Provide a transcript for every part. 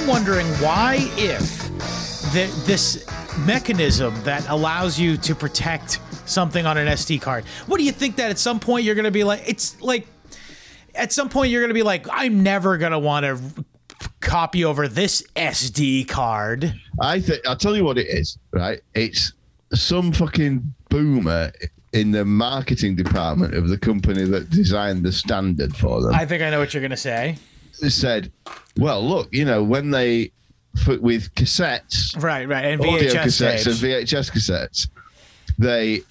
I'm wondering why, if the, this mechanism that allows you to protect something on an SD card, what do you think that at some point you're going to be like? It's like at some point you're going to be like, I'm never going to want to copy over this SD card. I think I'll tell you what it is, right? It's some fucking boomer in the marketing department of the company that designed the standard for them. I think I know what you're going to say. Said, "Well, look, you know, when they for, with cassettes, Right, right, and audio VHS cassettes tapes. and VHS cassettes, they."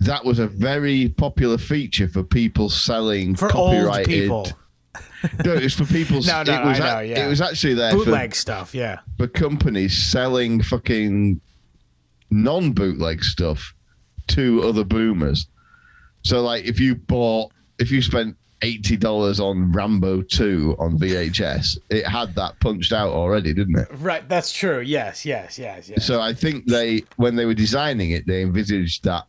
That was a very popular feature for people selling for old copyrighted. people. No, it was for people. No, no, it was I know, yeah. It was actually there for Bootleg stuff, yeah. for companies selling fucking non bootleg stuff to other boomers. So, like, if you bought, if you spent eighty dollars on Rambo Two on VHS, it had that punched out already, didn't it? Right, that's true. Yes, yes, yes, yes. So, I think they, when they were designing it, they envisaged that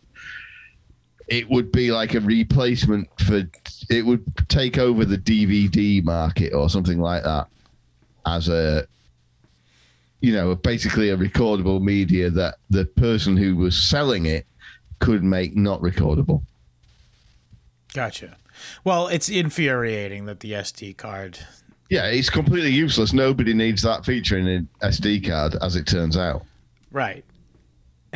it would be like a replacement for, it would take over the DVD market or something like that as a you know basically a recordable media that the person who was selling it could make not recordable Gotcha. Well, it's infuriating that the SD card. yeah it's completely useless nobody needs that feature in an sd card as it turns out Right.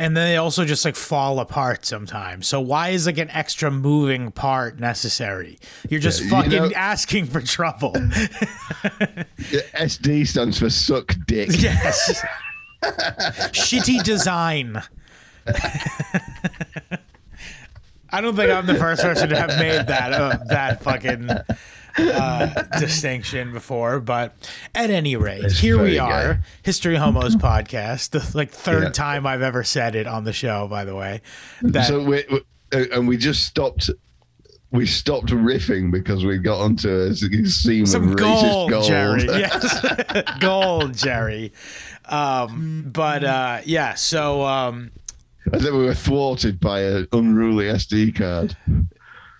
And then they also just like fall apart sometimes. So why is like an extra moving part necessary? You're just Yeah, you fucking know- asking for trouble. The sd stands for suck dick yes. Shitty design. I don't think I'm the first person to have made that uh, that fucking uh, distinction before, but at any rate, It's here we are, gay. History Homos podcast, the like third Yeah. time I've ever said it on the show. By the way, that so we, we uh, and we just stopped we stopped riffing because we got onto a seam some of gold, racist gold Jerry. Yes, gold, Jerry. Um, but uh, yeah, so um, as if we were thwarted by an unruly sd card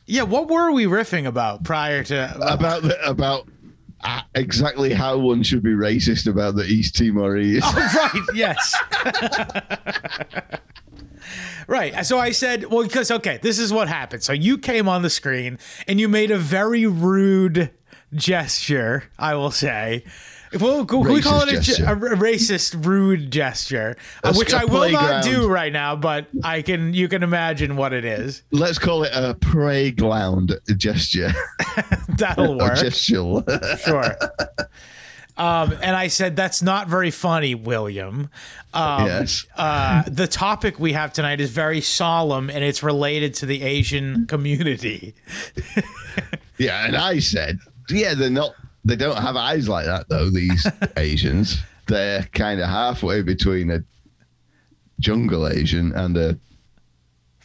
yeah, what were we riffing about prior to? about the, about uh, exactly how one should be racist about the East Timorese. Oh, right. Yes. right. So I said, well, because okay, this is what happened. So you came on the screen and you made a very rude gesture. I will say. Well, we call it a, ge- gesture. a racist, rude gesture, uh, which I will not do right now. But I can, you can imagine what it is. Let's call it a playground gesture. That'll work. gestural. sure. Um, and I said, that's not very funny, William. Um, yes. uh, the topic we have tonight is very solemn and it's related to the Asian community. Yeah, and I said, yeah, they're not. They don't have eyes like that though. These Asians, they're kind of halfway between a jungle Asian and a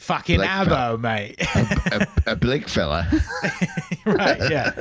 Fucking abo, mate. a, a big fella. right, yeah.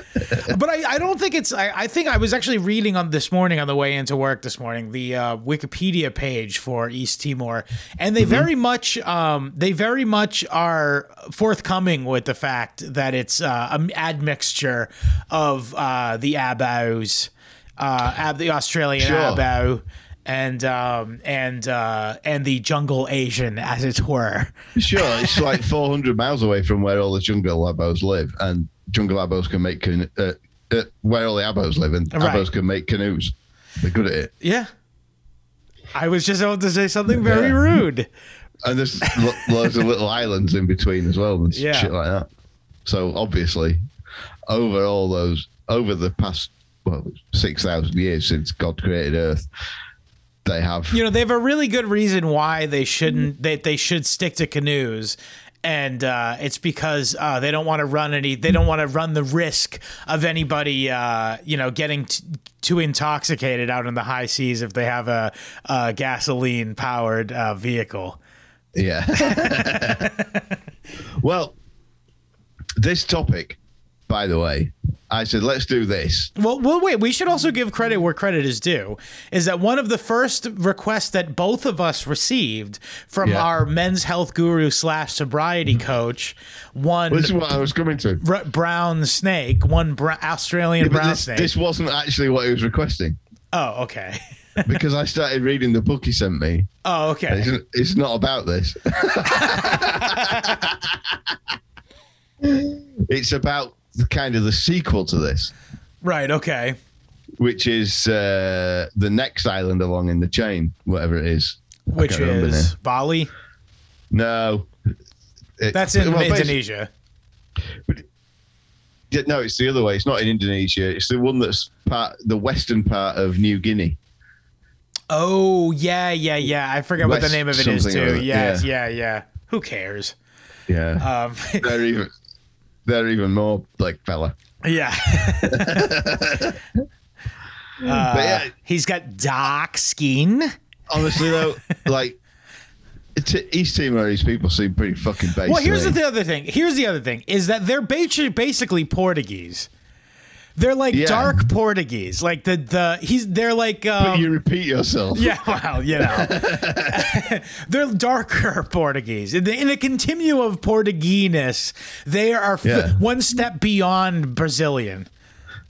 But I, I don't think it's. I, I think I was actually reading on this morning on the way into work this morning the uh, Wikipedia page for East Timor, and they very much, um, they very much are forthcoming with the fact that it's uh, an admixture of uh, the Abows, uh, ab, the Australian Sure. Abo. And um and uh and the jungle Asian, as it were. Sure, it's like 400 miles away from where all the jungle abos live, and jungle abos can make cano- uh, uh, where all the abos live, and Right. abos can make canoes. They're good at it. Yeah. I was just about to say something very Yeah. rude. And there's lo- loads of little islands in between as well, and Yeah. shit like that. So obviously, over all those, over the past well six thousand years since God created Earth, they have You know, they have a really good reason why they shouldn't that they should stick to canoes. And uh, it's because uh, they don't want to run any. They don't want to run the risk of anybody, uh, you know, getting t- too intoxicated out in the high seas if they have a, a gasoline powered uh, vehicle. Yeah. well, this topic by the way. I said, let's do this. Well, well, wait. We should also give credit where credit is due. Is that one of the first requests that both of us received from Yeah. our men's health guru slash sobriety mm-hmm. coach? One This is what I was coming to. br- brown snake, one br- Australian But brown this, snake. this wasn't actually what he was requesting oh, okay. because I started reading the book he sent me. Oh, okay. It's, it's not about this. it's about the kind of the sequel to this, Right. Okay. which is uh, the next island along in the chain, whatever it is. Which is. Bali. no. It- That's in well, Indonesia. Yeah, no, it's the other way. It's not in Indonesia. It's the one that's part, the western part of New Guinea. Oh yeah, yeah, yeah. I forget what the name of it is too. Yes, yeah. yeah, Who cares? Yeah, Um, even they're even more like fella. yeah. but uh, yeah, He's got dark skin. honestly though, like East Timorese people seem pretty fucking basic. Well, here's the other thing. Here's the other thing is that they're basically Portuguese. They're like Yeah. dark Portuguese. Like the the he's they're like um, you repeat yourself. Yeah, well, you know, they're darker Portuguese. In, the, in a continuum of Portuguese, they are f- Yeah. one step beyond Brazilian.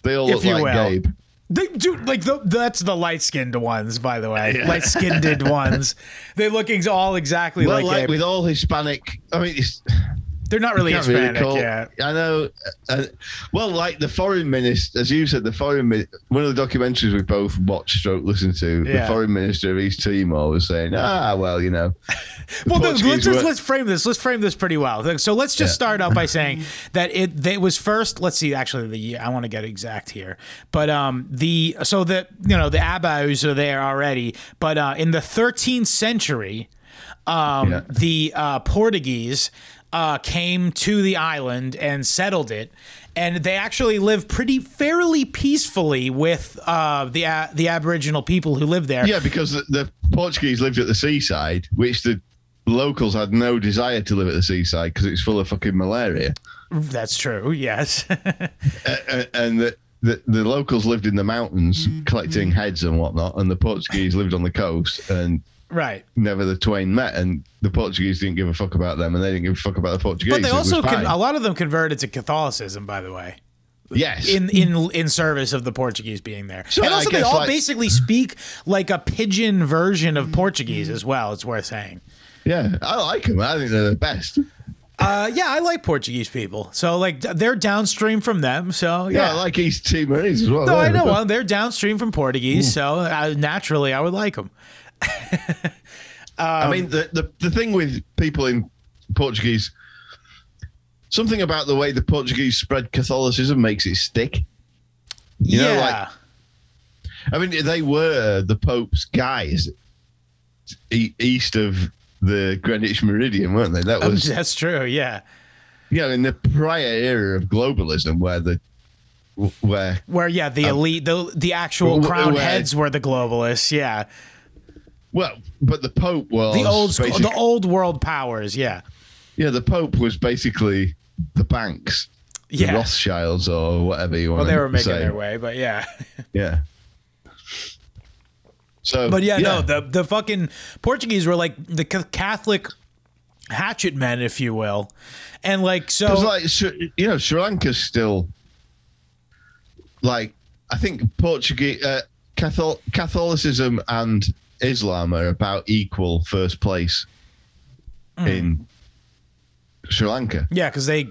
They all look like will. Gabe. They do like the, that's the light skinned ones, by the way. Yeah. Light skinned ones. They look ex- all exactly Well, like, like Gabe. with all Hispanic, I mean, it's They're not really really Hispanic call- yet. I know. Uh, well, like the foreign minister, as you said, the foreign one of the documentaries we both watched, stroke listened to. Yeah. The foreign minister of East Timor was saying, "Ah, well, you know." Well, no, let's were- let's frame this. Let's frame this pretty well. So let's just Yeah. start out by saying that it they was first. Let's see, actually, the year I want to get exact here, but um, the so the you know the Abus are there already, but uh, in the 13th century, um, Yeah. the uh, Portuguese uh, came to the island and settled it. And they actually live pretty fairly peacefully with uh, the uh, the Aboriginal people who live there. Yeah, because the, the Portuguese lived at the seaside, which the locals had no desire to live at the seaside because it's full of fucking malaria. That's true. Yes. Uh, and the, the the locals lived in the mountains collecting heads and whatnot, and the Portuguese lived on the coast, and right. never the twain met. And the Portuguese didn't give a fuck about them, and they didn't give a fuck about the Portuguese. But they also con- a lot of them converted to Catholicism, by the way, yes, in in in service of the Portuguese being there. So and also, they all like- basically speak like a pidgin version of Portuguese as well. It's worth saying. yeah, I like them. I think they're the best. Uh, yeah, I like Portuguese people. So like they're downstream from them. So Yeah, yeah. I like East Timorese as well. no, I know. Well, they're downstream from Portuguese, so uh, naturally I would like them. I mean, the, the the thing with people in Portuguese, something about the way the Portuguese spread Catholicism makes it stick. You know, yeah. like- I mean, they were the Pope's guys e- east of the Greenwich Meridian, weren't they? That Um, was, that's true. Yeah. know, in the prior era of globalism, where the where Where yeah, the elite, the the actual crowned where- heads were the globalists. Yeah. Well, but the Pope was The old school, the old world powers. Yeah. yeah, the Pope was basically the banks, the Rothschilds or whatever you want. Well, they were making say. their way, but yeah. Yeah. So, But yeah, no, the the fucking Portuguese were like the ca- Catholic hatchet men, if you will, and like so. Like you know, Sri Lanka's still like I think Portuguese uh, Catholic, Catholicism and Islam are about equal first place Hmm. in Sri Lanka. yeah, because they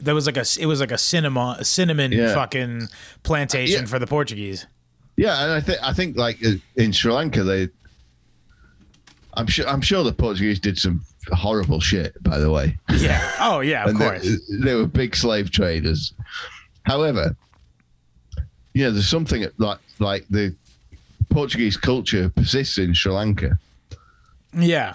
there was like a it was like a cinema a cinnamon Yeah. fucking plantation Yeah. for the Portuguese. Yeah, and I think I think like uh, in Sri Lanka they. I'm sure. I'm sure the Portuguese did some horrible shit. By the way, Yeah. Oh yeah, of course. They, they were big slave traders. However, yeah, there's something like like the Portuguese culture persists in Sri Lanka. Yeah.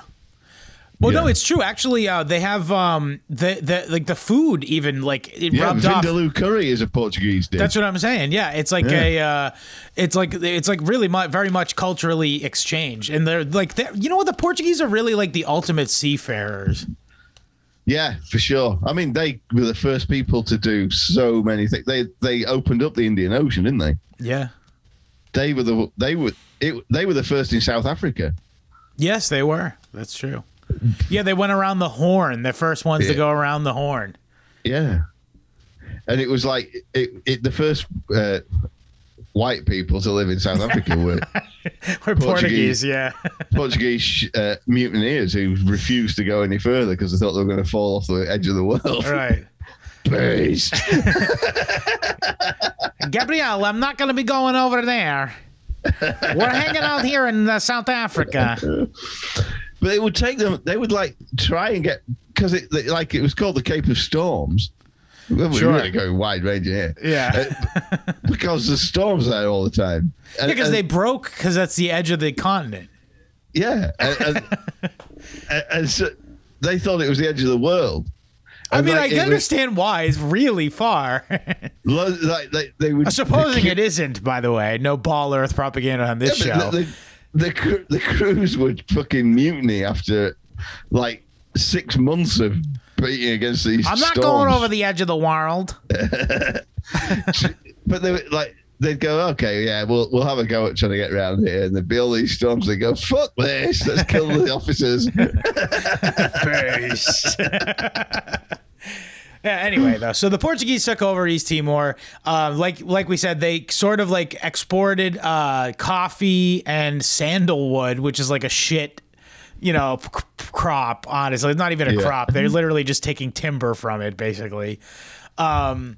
Well, no, it's true. Actually, uh, they have um, the the like the food even like it Yeah, rubbed off. Vindaloo curry is a Portuguese dish. That's what I'm saying. Yeah, it's like Yeah. a, uh, it's like it's like really mu- very much culturally exchanged, and they're like, they're, you know what? The Portuguese are really like the ultimate seafarers. Yeah, for sure. I mean, they were the first people to do so many things. They they opened up the Indian Ocean, didn't they? Yeah. They were the they were it, they were the first in South Africa. Yes, they were. That's true. Yeah, they went around the horn. The first ones to go around the horn. Yeah, and it was like it, it the first uh, white people to live in South Africa were We're Portuguese, Portuguese. yeah. Portuguese uh, mutineers who refused to go any further because they thought they were going to fall off the edge of the world. right. Peace. Gabrielle, I'm not going to be going over there. We're hanging out here in uh, South Africa. But it would take them. They would like try and get because it like it was called the Cape of Storms. We're Sure. really going wide range here. Yeah. because the storms there all the time. And- Because they broke because that's the edge of the continent. yeah, and, and, and- and so they thought it was the edge of the world. I mean, like, I can was- understand why. It's really far. lo- like they, would Supposing the, it isn't, by the way. No ball earth propaganda on this Yeah, show. The, the, the, the crews would fucking mutiny after like six months of beating against these. I'm not storms. going over the edge of the world. But they were like they'd go, okay, yeah, we'll we'll have a go at trying to get around here, and there'd be all these storms. They go, fuck this, let's kill the officers. Yeah, anyway, though, so the Portuguese took over East Timor. Uh, like like we said, they sort of like exported uh, coffee and sandalwood, which is like a shit, you know, c- crop. Honestly, it's not even a Yeah. crop. They're literally just taking timber from it, basically. Um,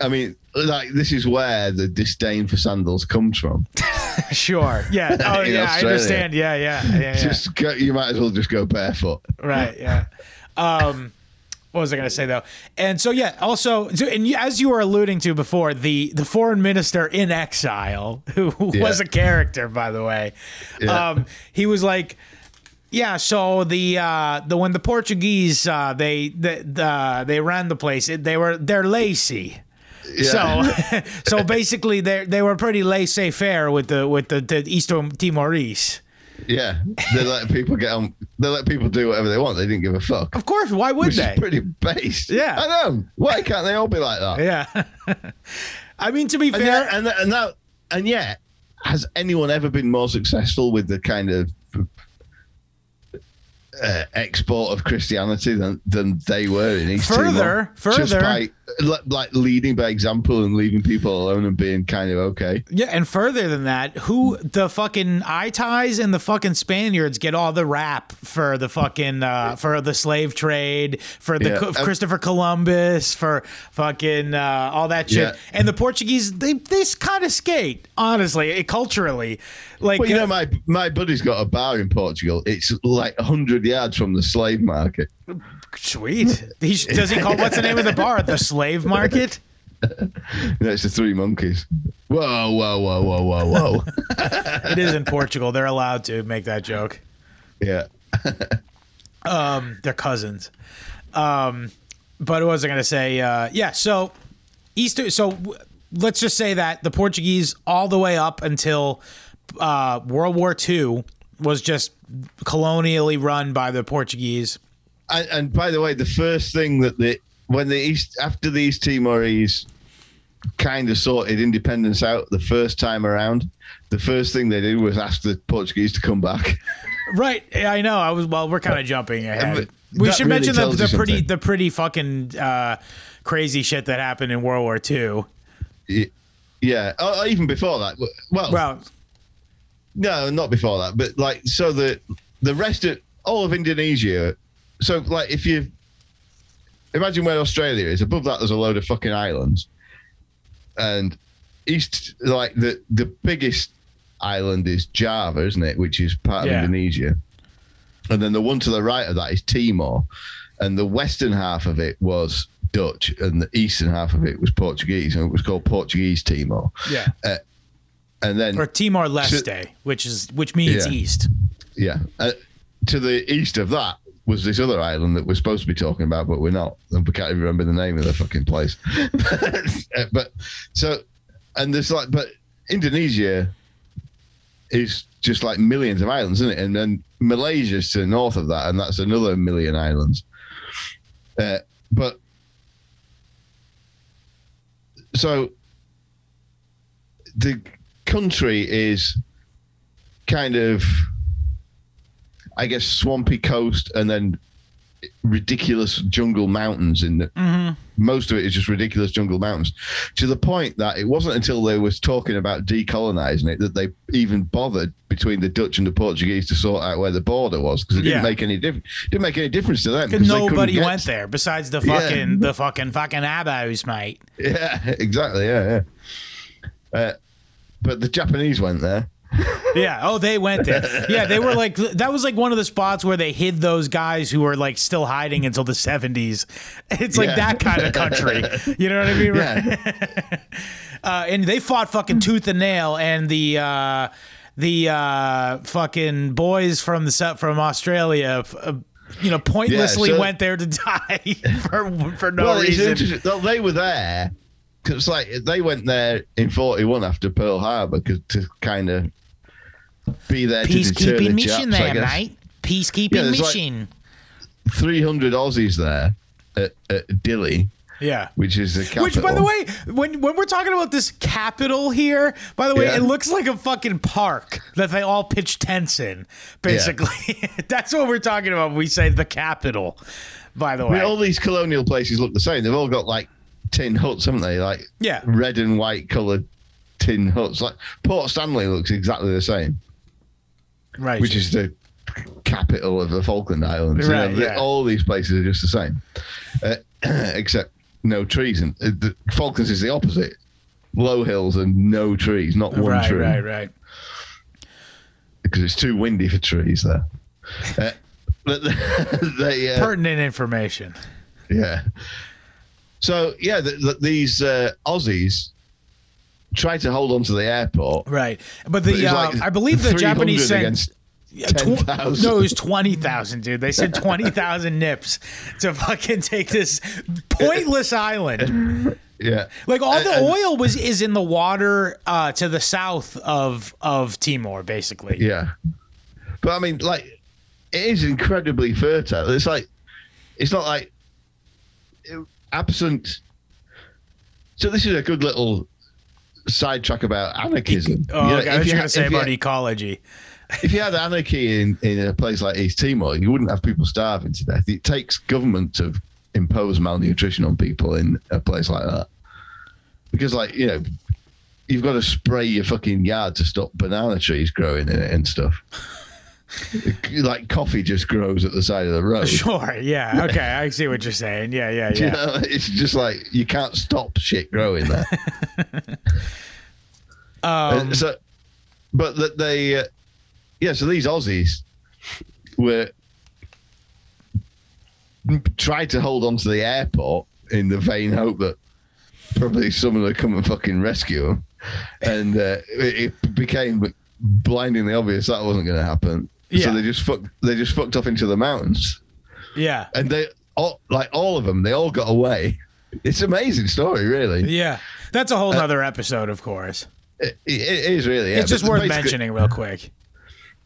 I mean, like this is where the disdain for sandals comes from. sure. Yeah. Oh, yeah. I understand. Yeah. Yeah. Yeah. yeah. Just go, you might as well just go barefoot. right yeah um what was i going to say though and so yeah also so, and as you were alluding to before the the foreign minister in exile who was a character by the way Yeah. um he was like yeah, so the uh, the when the Portuguese uh, they the, the they ran the place, it, they were they're lazy. Yeah. So, so basically, they they were pretty laissez faire with the with the, the East Timorese. Yeah, they let people get on. They let people do whatever they want. They didn't give a fuck. Of course, why would Which they? is pretty based. Yeah. I know. Why can't they all be like that? Yeah. I mean, to be And fair, yet, and, and that, and yet, has anyone ever been more successful with the kind of uh, export of Christianity than than they were in East Further- Timor? Just further- by like, leading by example and leaving people alone and being kind of okay. yeah, and further than that, who the fucking ties and the fucking Spaniards get all the rap for the fucking uh, for the slave trade, for the Yeah. Co- Christopher Columbus, for fucking uh, all that shit, Yeah. and the Portuguese they they kind of skate honestly eh, culturally, like Well, you uh, know, my my buddy's got a bar in Portugal. It's like hundred yards from the slave market. Sweet. He, does he call what's the name of the bar? The Slave Market. That's the Three Monkeys. Whoa, whoa, whoa, whoa, whoa, whoa. It is in Portugal. They're allowed to make that joke. yeah. Um, they're cousins. Um, but what was I going to say? Uh, yeah. So Easter. So w- let's just say that the Portuguese, all the way up until uh, World War II, was just colonially run by the Portuguese. And, and by the way, the first thing that the when the East after the East Timorese kind of sorted independence out the first time around, the first thing they did was ask the Portuguese to come back. Right. I know. I was. Well, we're kind of jumping ahead. We that should really mention the, the pretty the pretty fucking uh, crazy shit that happened in World War II. Y- yeah, oh, even before that. Well, Well, no, not before that, but like so the the rest of all of Indonesia. So like if you imagine where Australia is, above that there's a load of fucking islands, and east like the the biggest island is Java, isn't it? Which is part of Yeah. Indonesia, and then the one to the right of that is Timor, and the western half of it was Dutch, and the eastern half of it was Portuguese, and it was called Portuguese Timor. yeah. And then Or Timor Leste, which is which means Yeah. east. Yeah. Uh, to the east of that was this other island that we're supposed to be talking about, but we're not. And we can't even remember the name of the fucking place. Uh, but so, and there's like, but Indonesia is just like millions of islands, isn't it? And then Malaysia's to the north of that, and that's another million islands. Uh, but so the country is kind of, I guess, swampy coast and then ridiculous jungle mountains in the most of it is just ridiculous jungle mountains to the point that it wasn't until they was talking about decolonizing it that they even bothered between the Dutch and the Portuguese to sort out where the border was because it didn't Yeah. make any difference didn't make any difference to them 'cause they couldn't Nobody get- went there besides the Yeah. fucking the fucking fucking abos, mate. yeah exactly yeah yeah uh, but the Japanese went there Yeah. Oh, they went there. Yeah, they were like that was like one of the spots where they hid those guys who were like still hiding until the seventies. It's like Yeah. that kind of country. You know what I mean? yeah Uh, and they fought fucking tooth and nail, and the uh, the uh, fucking boys from the set from Australia. Uh, you know, pointlessly so- went there to die for for no well, reason. Well, they were there because like they went there in 41 after Pearl Harbor 'cause- to kind of be there to the Peacekeeping mission Japs, there, guess. mate. Peacekeeping Yeah, there's like- mission. 300 Aussies there at, at Dili, yeah. which is the capital. Which, by the way, when when we're talking about this capital here, by the way, Yeah. it looks like a fucking park that they all pitch tents in. Basically, that's what we're talking about. When we say the capital. By the I mean, way, all these colonial places look the same. They've all got like tin huts, haven't they? Like Yeah. red and white coloured tin huts. Like Port Stanley looks exactly the same, right? which is the capital of the Falkland Islands. Right, yeah. All these places are just the same, uh, except no trees. And uh, the Falklands is the opposite. Low hills and no trees, not one right, tree, right, right. because it's too windy for trees there. Uh, but they, uh, Pertinent information. Yeah. So yeah, the, the, these uh, Aussies tried to hold on to the airport. Right, but But the was uh, like I believe the Japanese sent. Yeah, tw- no, it was twenty thousand, dude. They said twenty thousand nips to fucking take this pointless island. Yeah. Like all the And- oil was is in the water uh, to the south of of Timor, basically. Yeah. But I mean, like, it is incredibly fertile. It's like, it's not like it- absent. So this is a good little sidetrack about anarchism. Oh, You know, okay. I was you going to say about had- ecology. if you had anarchy in, in a place like East Timor, you wouldn't have people starving to death. It takes government to impose malnutrition on people in a place like that. Because, like, you know, you've got to spray your fucking yard to stop banana trees growing in it and stuff. like, coffee just grows at the side of the road. Sure. Yeah. Okay. I see what you're saying. Yeah. Yeah. You Yeah. know, it's just like you can't stop shit growing there. Um, Uh, so, but that they, uh, yeah. So these Aussies were tried to hold on to the airport in the vain hope that probably someone would come and fucking rescue them, and uh, it, it became blindingly obvious that wasn't going to happen. Yeah. So they just fucked. They just fucked off into the mountains, yeah. and they all like all of them. They all got away. It's an amazing story, really. Yeah. That's a whole uh, other episode, of course. It, it is really. Yeah. it's just worth mentioning real quick.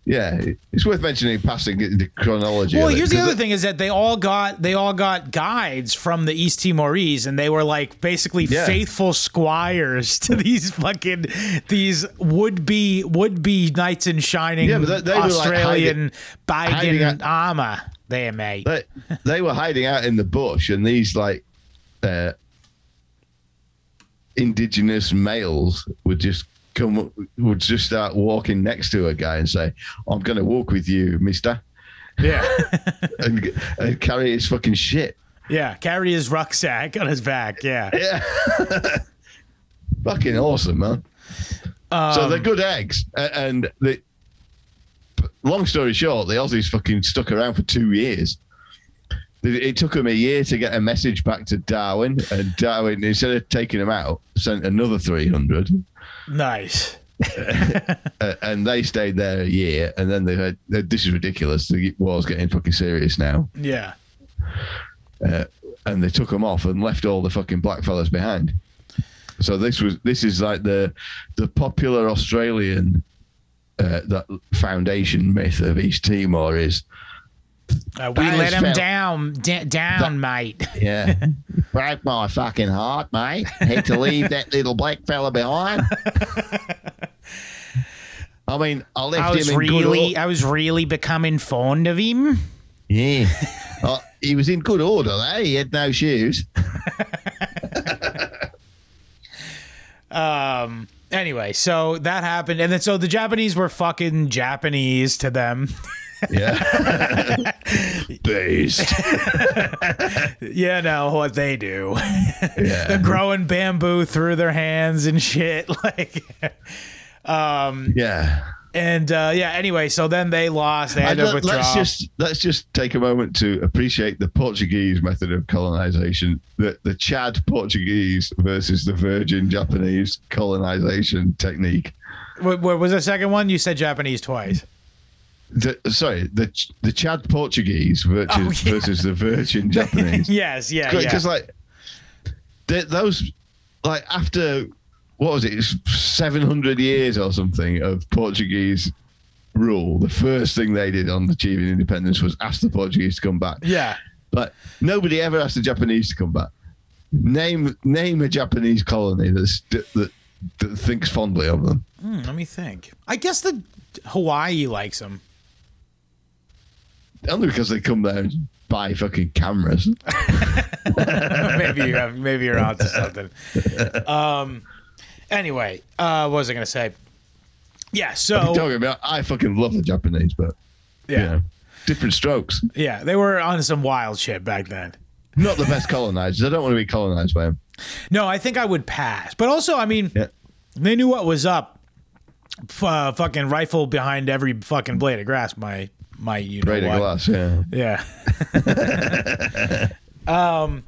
Yeah, it's worth mentioning passing the chronology. Well, it, here's the other thing: is that they all got they all got guides from the East Timorese, and they were like basically Yeah. faithful squires to these fucking these would be would be knights in shining Yeah, they- they were, like, Australian hiding armor. There, mate. They, they were hiding out in the bush, and these like uh, indigenous males were just come, would just start walking next to a guy and say, "I'm going to walk with you, Mister," Yeah, and, and carry his fucking shit. yeah. Carry his rucksack on his back. Yeah, Yeah, fucking awesome, man. so Um, they're good eggs, and the. Long story short, the Aussies fucking stuck around for two years. It it took them a year to get a message back to Darwin, and Darwin, instead of taking them out, sent another 300, nice. uh, and they stayed there a year. And then they heard, "This is ridiculous. The war's getting fucking serious now," Yeah, uh, and they took them off and left all the fucking blackfellas behind. So this was this is like the the popular Australian uh, that foundation myth of East Timor is Uh, we let him fair. down, da- down, mate. Yeah. Broke my fucking heart, mate. Had to leave that little black fella behind. I mean, I left I was him in good really, order. I was really becoming fond of him. Yeah. Oh, he was in good order, though. He had no shoes. Um. Anyway, so that happened, and then so the Japanese were fucking Japanese to them. Yeah. Based. you know what they do. Yeah. They're growing bamboo through their hands and shit. Like, um, Yeah. and uh, yeah. Anyway, so then they lost. They had to withdraw. let's just let's just take a moment to appreciate the Portuguese method of colonization, the the Chad Portuguese versus the Virgin Japanese colonization technique. what, what was the second one? You said Japanese twice. The, sorry, the the Chad Portuguese versus, Oh, yeah. versus the Virgin Japanese. yes. Yeah. Yeah. Because like th- those, like after what was it, seven hundred years or something of Portuguese rule, the first thing they did on achieving independence was ask the Portuguese to come back. yeah. But nobody ever asked the Japanese to come back. Name name a Japanese colony that's, that, that that thinks fondly of them. Hmm, let me think. I guess the Hawaii likes them. Only because they come there and buy fucking cameras. maybe you have, maybe you're onto something. Um. Anyway, uh, what was I gonna say? Yeah. So Don't get me I fucking love the Japanese, but yeah, you know, different strokes. yeah, they were on some wild shit back then. Not the best colonizers. I don't want to be colonized by them. No, I think I would pass. But also, I mean, Yeah. they knew what was up. F- uh, fucking rifle behind every fucking blade of grass. My my you know what. glass, yeah. Yeah. um.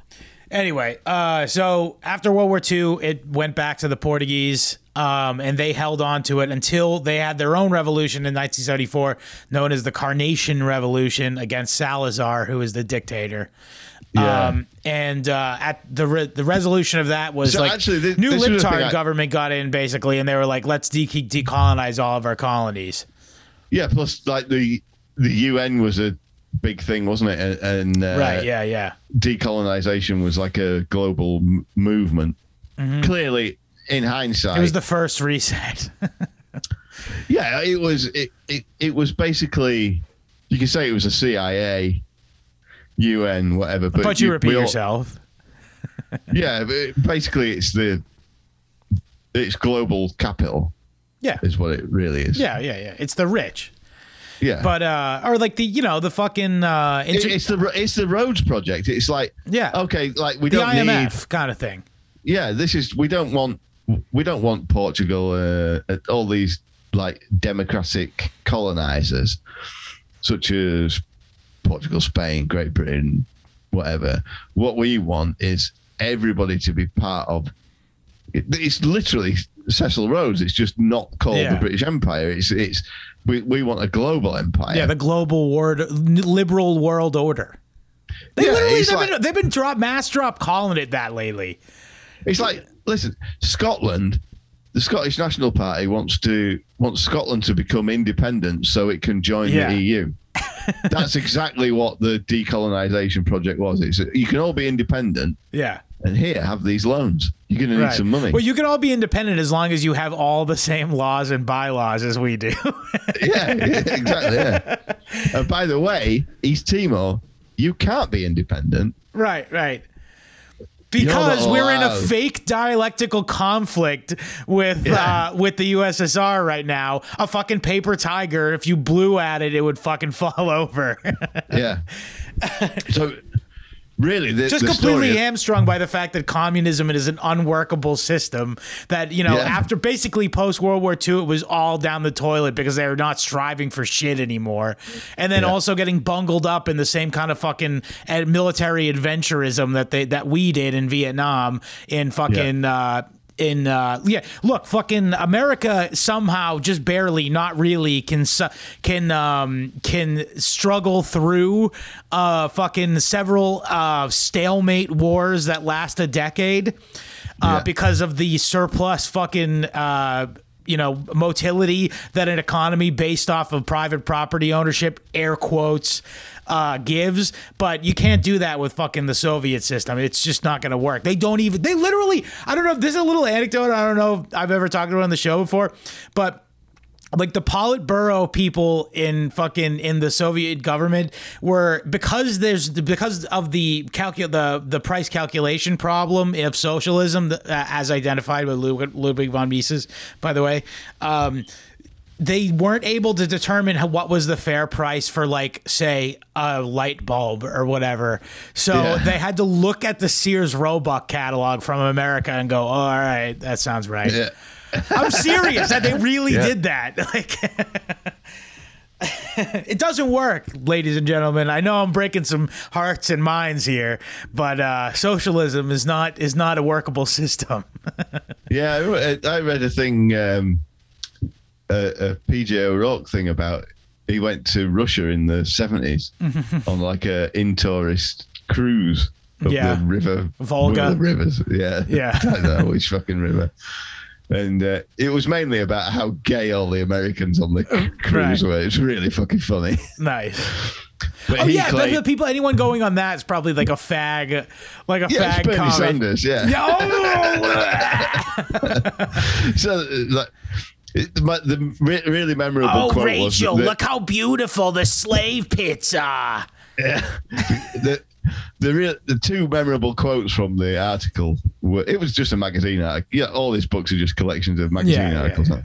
Anyway, uh, so after World War II, it went back to the Portuguese, um, and they held on to it until they had their own revolution in 1974, known as the Carnation Revolution against Salazar, who was the dictator. Yeah. Um, and uh, at the re- the resolution of that was So like actually, thi- new this was the thing libtard I- government got in basically, and they were like, let's de- decolonize all of our colonies. Yeah, plus like the the UN was a big thing, wasn't it? And, uh, right? Yeah. Yeah. decolonization was like a global m- movement. Clearly, in hindsight, Mm-hmm. It was the first reset. yeah, it was it, it it was basically you could say it was a CIA, UN, whatever. But, but you repeat all- yourself. Yeah, it- basically, it's the it's global capital Yeah. is what it really is. Yeah, yeah, yeah. It's the rich. Yeah. But uh or like the you know, the fucking uh It- inter- it's the it's the roads project. It's like Yeah. okay, like we the don't IMF need kind of thing. yeah. This is we don't want we don't want Portugal uh, uh, all these like democratic colonizers such as Portugal, Spain, Great Britain, whatever. What we want is everybody to be part of. It's literally Cecil Rhodes. It's just not called Yeah. the British Empire. It's it's we, we want a global empire. Yeah, the global world liberal world order. They yeah, literally they've, like- been they've been drop mass drop calling it that lately. It's like, listen, Scotland, the Scottish National Party wants to wants Scotland to become independent so it can join Yeah. the EU. That's exactly what the decolonisation project was. It's you can all be independent, Yeah. And here have these loans. You're going to need Right. some money. Well, you can all be independent as long as you have all the same laws and bylaws as we do. yeah, exactly. Yeah. and by the way, East Timor, you can't be independent. right, right. Because we're in a fake dialectical conflict with Yeah. uh, with the USSR right now. A fucking paper tiger. If you blew at it, it would fucking fall over. Yeah. so, really, the, just the completely story, hamstrung by the fact that communism is an unworkable system that you know Yeah. after basically post world war ii it was all down the toilet because they were not striving for shit anymore and then Yeah. also getting bungled up in the same kind of fucking uh, military adventurism that they that we did in vietnam in fucking uh in uh yeah look fucking america somehow just barely not really can su- can um can struggle through uh fucking several uh stalemate wars that last a decade uh Yeah. because of the surplus fucking uh you know motility that an economy based off of private property ownership air quotes uh, gives but you can't do that with fucking the soviet system. It's just not going to work. They don't even they literally i don't know if this is a little anecdote i don't know if i've ever talked about on the show before but like the Politburo people in fucking in the Soviet government were because there's because of the calcul the the price calculation problem of socialism uh, as identified with Ludwig von Mises by the way um, they weren't able to determine how, what was the fair price for like say a light bulb or whatever so yeah. they had to look at the Sears Roebuck catalog from America and go oh, all right that sounds right yeah. I'm serious that they really yeah. did that. Like it doesn't work, ladies and gentlemen. I know I'm breaking some hearts and minds here, but uh, socialism is not is not a workable system. yeah, I read a thing, um, a, a PJ O'Rourke thing about he went to Russia in the 70s on like a Intourist cruise of yeah. the river Volga the rivers. Yeah, yeah. I don't know which fucking river and uh, it was mainly about how gay all the Americans on the cruise right. were. It's really fucking funny. Nice. But oh yeah, claimed, the, the, people, anyone going on that is probably like a fag, like a yeah, fag. Bernie comment. Sanders, yeah. yeah oh. so like. The really memorable oh, quote Rachel, was that, look how beautiful the slave pits are. Yeah, the, the real the two memorable quotes from the article were it was just a magazine article. Yeah, all these books are just collections of magazine yeah, articles. Yeah,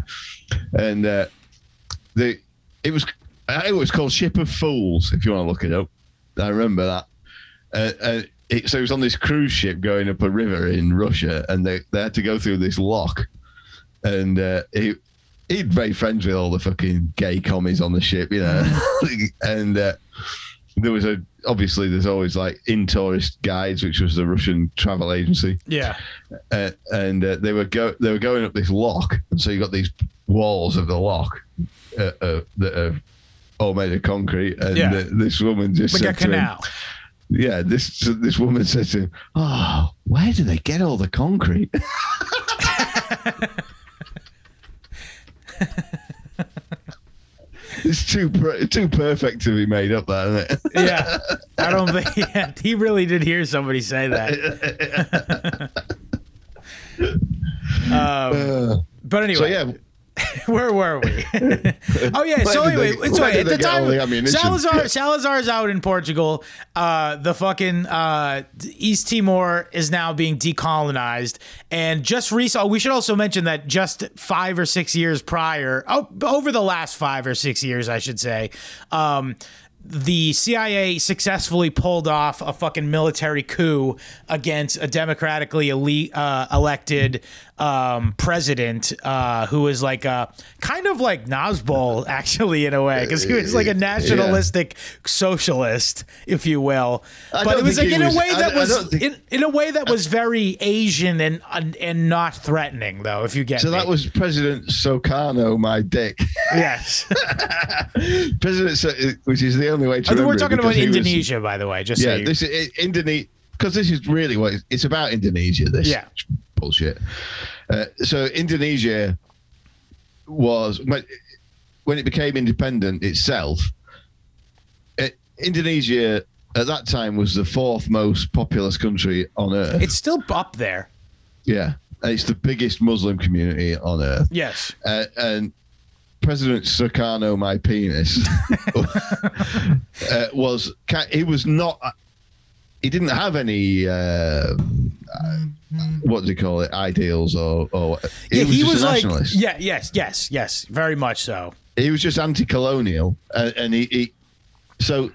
yeah. And uh, the it was it was called Ship of Fools. If you want to look it up, I remember that. Uh, and it, so it was on this cruise ship going up a river in Russia, and they, they had to go through this lock, and uh, he he'd made friends with all the fucking gay commies on the ship, you know, and. Uh, there was a obviously there's always like Intourist guides, which was the Russian travel agency. Yeah, uh, and uh, they were go they were going up this lock, and so you got these walls of the lock uh, uh that are all made of concrete, and yeah. this woman just like a canal. Him, yeah, this this woman said to him, "Oh, where do they get all the concrete?" it's too too perfect to be made up, that isn't it? yeah, I don't think yeah, he really did hear somebody say that. um, uh, but anyway, so yeah. Where were we? oh yeah. So anyway, they, so at the time, Salazar Salazar is out in Portugal. Uh, the fucking uh, East Timor is now being decolonized, and just recently, oh, we should also mention that just five or six years prior, oh, over the last five or six years, I should say, um, the CIA successfully pulled off a fucking military coup against a democratically elite, uh, elected um, president uh, who was like a kind of like Nazbol, actually, in a way, because he was like a nationalistic yeah. socialist, if you will. But it was like in was, a way that I, was think, in, in a way that was very Asian and and not threatening, though. If you get so, me. that was President Sukarno, my dick. Yes, President, which is the only way to. I we're talking about Indonesia, was, by the way. Just yeah, so you, this is Indonesia because this is really what it's about. Indonesia. This yeah bullshit. Uh, so Indonesia was when it became independent itself. It, Indonesia at that time was the fourth most populous country on earth. It's still up there. Yeah, it's the biggest Muslim community on earth. Yes, uh, and President Sukarno, my penis, uh, was he was not he didn't have any uh, what do you call it? Ideals or or he yeah, was he was like yeah yes yes yes very much so. He was just anti-colonial and, and he, he so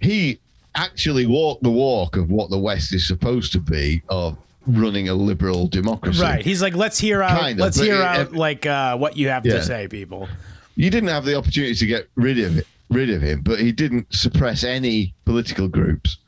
he actually walked the walk of what the west is supposed to be of running a liberal democracy. Right he's like let's hear out kind of, let's hear it, out like uh, what you have yeah. to say people. You didn't have the opportunity to get rid of it rid of him but he didn't suppress any political groups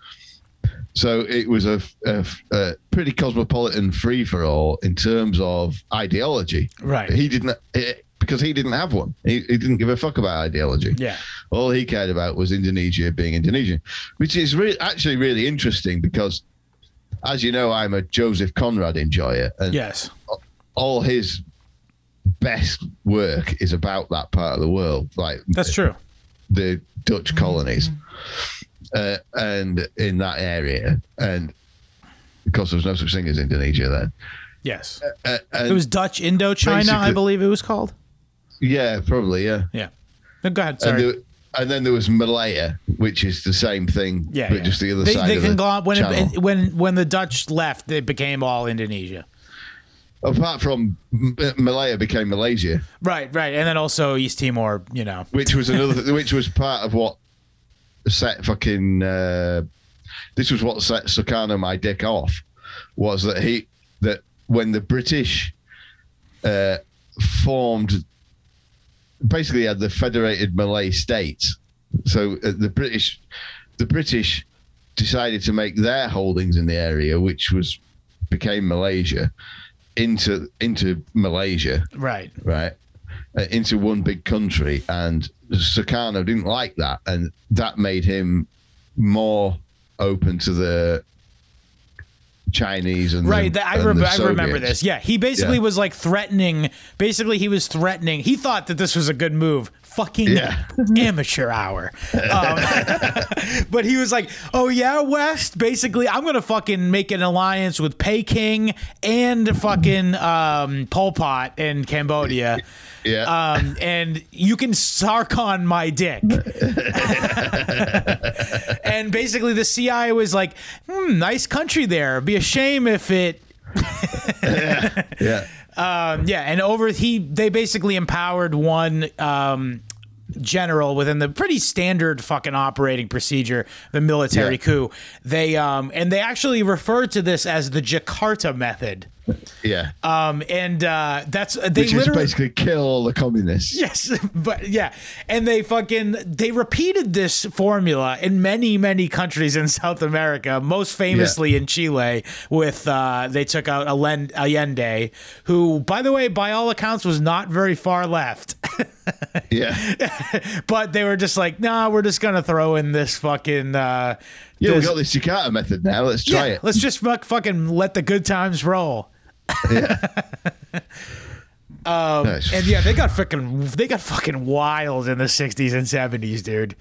so it was a, a, a pretty cosmopolitan free for all in terms of ideology. Right. He didn't eh, because he didn't have one. He, he didn't give a fuck about ideology. Yeah. All he cared about was Indonesia being Indonesian, which is re- actually really interesting because, as you know, I'm a Joseph Conrad enjoyer, and yes, all his best work is about that part of the world, like That's true. the Dutch colonies, mm-hmm. Uh, and in that area, and of course there was no such thing as Indonesia then. Yes. Uh, and, It was Dutch Indochina, I believe it was called. yeah, probably yeah. Yeah. No, go ahead. And, Sorry. there, and then there was Malaya, which is the same thing, yeah, but yeah. just the other they, side they of conglomerate- the when channel. it, when when the Dutch left, it became all Indonesia. Apart from Malaya became Malaysia, Right, right, and then also East Timor. You know. which was another, which was part of what set fucking. Uh, this was what set Sukarno my dick off, was that he that when the British uh, formed, basically had the Federated Malay States. So uh, the British, the British decided to make their holdings in the area, which was became Malaysia, into into Malaysia Right. right, uh, into one big country. And Sukarno didn't like that, and that made him more open to the Chinese and Right, the, I, and the I remember this. Yeah, he basically Yeah. was like threatening. Basically, he was threatening. He thought that this was a good move. Fucking Yeah. amateur hour. Um, but he was like, "Oh yeah, West. Basically, I'm gonna fucking make an alliance with Peking and fucking um, Pol Pot in Cambodia." Yeah, Um, and you can Sarkon my dick. and basically, the CIA was like, hmm, nice country there. It'd be a shame if it. yeah, Um, yeah, and over he they basically empowered one um, general within the pretty standard fucking operating procedure, the military Yeah. coup. They um, and they actually referred to this as the Jakarta method. yeah. Um, and uh, that's they Which literally basically kill all the communists. Yes, but yeah, and they fucking they repeated this formula in many many countries in South America, most famously in Chile. With uh, they took out Allen- Allende, who, by the way, by all accounts, was not very far left. Yeah, but they were just like, nah, we're just gonna throw in this fucking. Uh, yeah. We got this Jakarta method now. Let's try yeah, it. let's just fuck, fucking let the good times roll. Nice. And yeah, they got fucking they got fucking wild in the '60s and '70s, dude.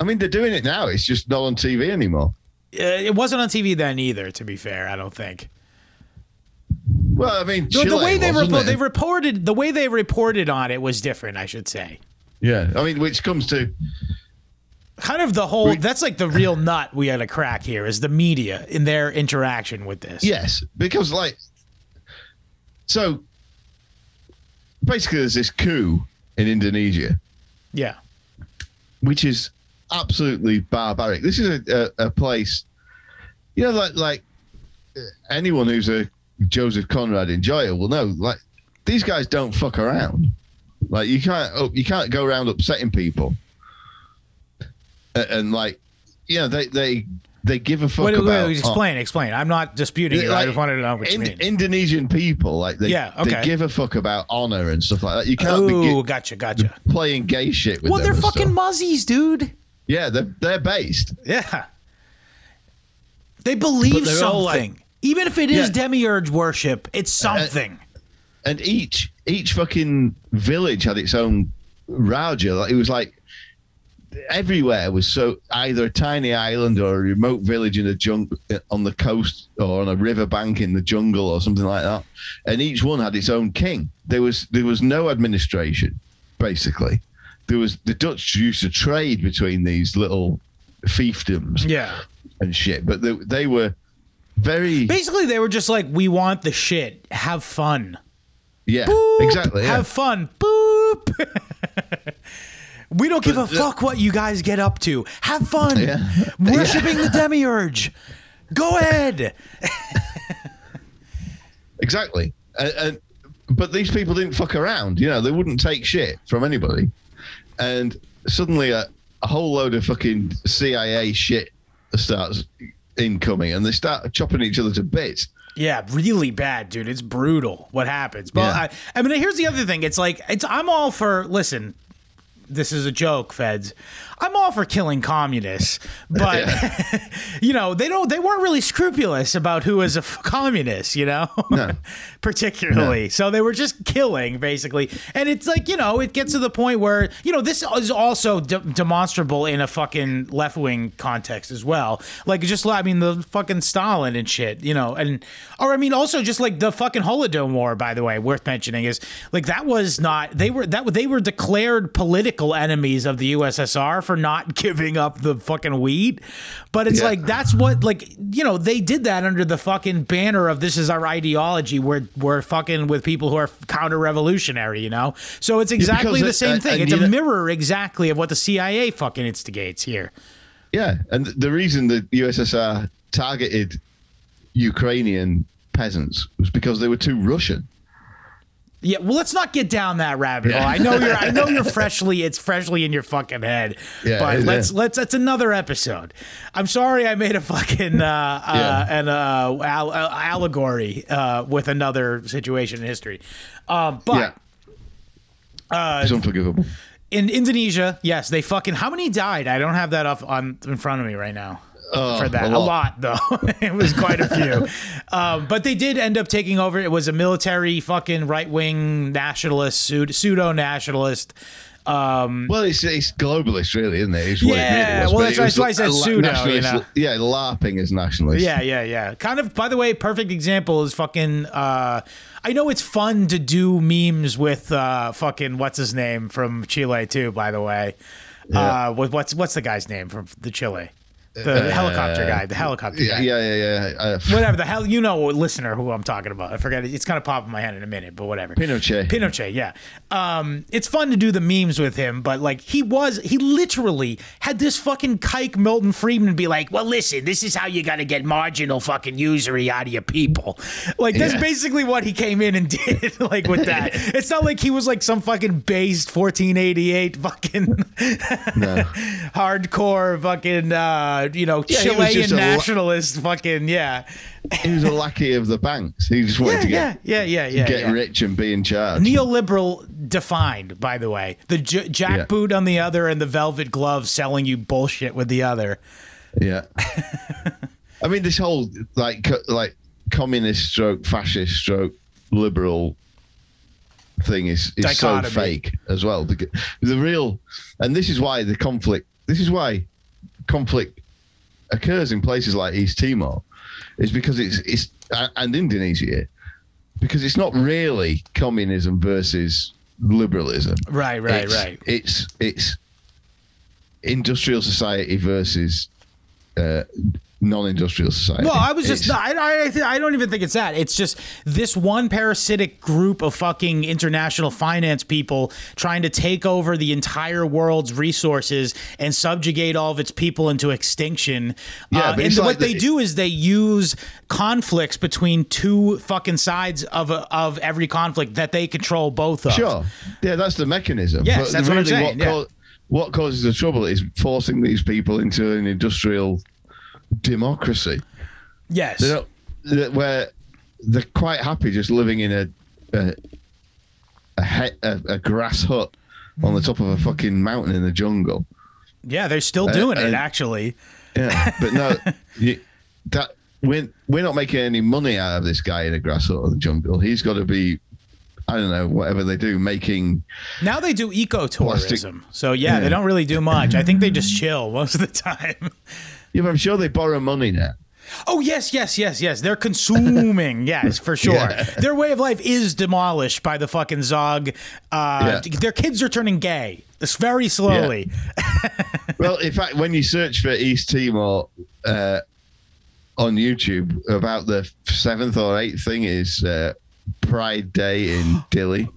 I mean, they're doing it now. It's just not on TV anymore. Uh, it wasn't on TV then either. To be fair, I don't think. Well, I mean, The, the way they repo- it? they reported the way they reported on it was different. I should say. yeah. I mean, which comes to Kind of the whole. That's like the real nut we had to crack here is the media in their interaction with this. Yes, because like, so basically, there's this coup in Indonesia, Yeah. which is absolutely barbaric. This is a, a, a place, you know, like like anyone who's a Joseph Conrad enjoyer will know. Like these guys don't fuck around. Like you can't oh, you can't go around upsetting people, and, and like, you know, they they they give a fuck Wait, wait, about. wait, explain, explain. I'm not disputing it. I just wanted to know what you Ind- mean. Indonesian people, like they, Yeah, okay. they give a fuck about honor and stuff like that. You can't be Oh, gi- gotcha, gotcha. playing gay shit with Well, them. they're fucking stuff. muzzies, dude. yeah, they're they're based. Yeah. They believe they're all like- something. Even if it is Yeah. demiurge worship, it's uh, something. and each each fucking village had its own Raja. Like it was like everywhere was so either a tiny island or a remote village in the jungle on the coast or on a river bank in the jungle or something like that. And each one had its own king. There was there was no administration, basically. There was the Dutch used to trade between these little fiefdoms yeah. and shit, but they, they were very Basically, they were just like, we want the shit. Have fun. yeah Boop. exactly yeah. Have fun. Boop. we don't give a fuck what you guys get up to. Have fun. Yeah. Worshipping the demiurge. Go ahead. Exactly. And, and but these people didn't fuck around. You know, they wouldn't take shit from anybody. And suddenly, a, a whole load of fucking CIA shit starts incoming, and they start chopping each other to bits. Yeah, really bad, dude. It's brutal what happens. But Yeah. I, I mean, here's the other thing. It's like it's I'm all for listen. This is a joke, feds. I'm all for killing communists, but you know they don't. They weren't really scrupulous about who is a f- communist. You know, No. particularly. No. So they were just killing basically, and it's like you know it gets to the point where you know this is also de- demonstrable in a fucking left wing context as well. Like just I mean the fucking Stalin and shit. You know, and or I mean also just like the fucking Holodomor War. By the way, worth mentioning is like that was not they were that they were declared political enemies of the USSR for not giving up the fucking wheat. But it's Yeah. like that's what like you know they did that under the fucking banner of this is our ideology. We're we're fucking with people who are counter revolutionary. You know, so it's exactly the same and- thing. and It's a mirror exactly of what the CIA fucking instigates here. Yeah, and the reason the USSR targeted Ukrainian peasants was because they were too Russian. Yeah, well, let's not get down that rabbit hole. Yeah. I know you're. I know you're freshly. It's freshly in your fucking head. Yeah, but yeah. let's let's. That's another episode. I'm sorry, I made a fucking uh, uh, an uh, al- uh, allegory uh, with another situation in history. Um, but yeah, it's unforgivable. in Indonesia, yes, they fucking. How many died? I don't have that up on in front of me right now. Oh, for that, a a lot. lot, though. it was quite a few, um, but they did end up taking over. It was a military fucking right wing nationalist, pseudo nationalist. Um, Well, it's it's globalist, really, isn't it? It's what it Yeah, really well, that's that's why I said pseudo, you know. Yeah, LARPing as nationalist. Yeah, yeah, yeah. Kind of. By the way, perfect example is fucking. Uh, I know it's fun to do memes with uh, fucking what's his name from Chile too. By the way, Yeah. uh, with what's what's the guy's name from the Chile, the helicopter guy, the helicopter yeah, guy. yeah, yeah. yeah. Uh, Whatever the hell, you know, listener, who I'm talking about. I forget. It's gonna pop in my head in a minute, but whatever. Pinochet. Pinochet, yeah. Um, it's fun to do the memes with him, but like he was, he literally had this fucking kike Milton Friedman be like, "Well, listen, this is how you got to get marginal fucking usury out of your people." Like that's Yeah. basically what he came in and did. like with that, it's not like he was like some fucking based 1488 fucking no. hardcore fucking uh, you know Yeah, Chilean just a lo- nationalist fucking yeah. He was a lackey of the banks. He just wanted Yeah, to get yeah, yeah, yeah, yeah. get yeah. rich and be in charge. neoliberal defined by the way the j- jackboot boot on the other and the velvet glove selling you bullshit with the other Yeah. I mean, this whole like like communist stroke fascist stroke liberal thing is is Dichotomy. so fake as well. The real, and this is why the conflict. This is why conflict occurs in places like East Timor, is because it's it's and Indonesia, because it's not really communism versus liberalism. right right it's, right It's it's industrial society versus uh, non-industrial society. well, I was just It's- I I, th- I don't even think it's that. It's just this one parasitic group of fucking international finance people trying to take over the entire world's resources and subjugate all of its people into extinction. Yeah, Uh, and it's what like they do is they use conflicts between two fucking sides of a, of every conflict that they control both of. Sure. Yeah, that's the mechanism. Yes, that's what I'm saying, What, yeah. cau- what causes the trouble is forcing these people into an industrial democracy. Yes. They don't, where they're quite happy just living in a a, a, he- a, a grass hut on the top of a fucking mountain in the jungle. Yeah, they're still uh, doing it and- actually. Yeah, but no, you, that we're we're not making any money out of this guy in a grass hut in the jungle. He's got to be, I don't know, whatever they do, making Now they do ecotourism. So yeah, they don't really do much. I think they just chill most of the time. Yeah, but I'm sure they borrow money now. Oh yes, yes, yes, yes. They're consuming. yes, for sure. Yeah. Their way of life is demolished by the fucking Zog. Uh, Yeah. Their kids are turning gay. It's very slowly. Well, in fact, when you search for East Timor uh, on YouTube, about the seventh or eighth thing is uh, Pride Day in Dili.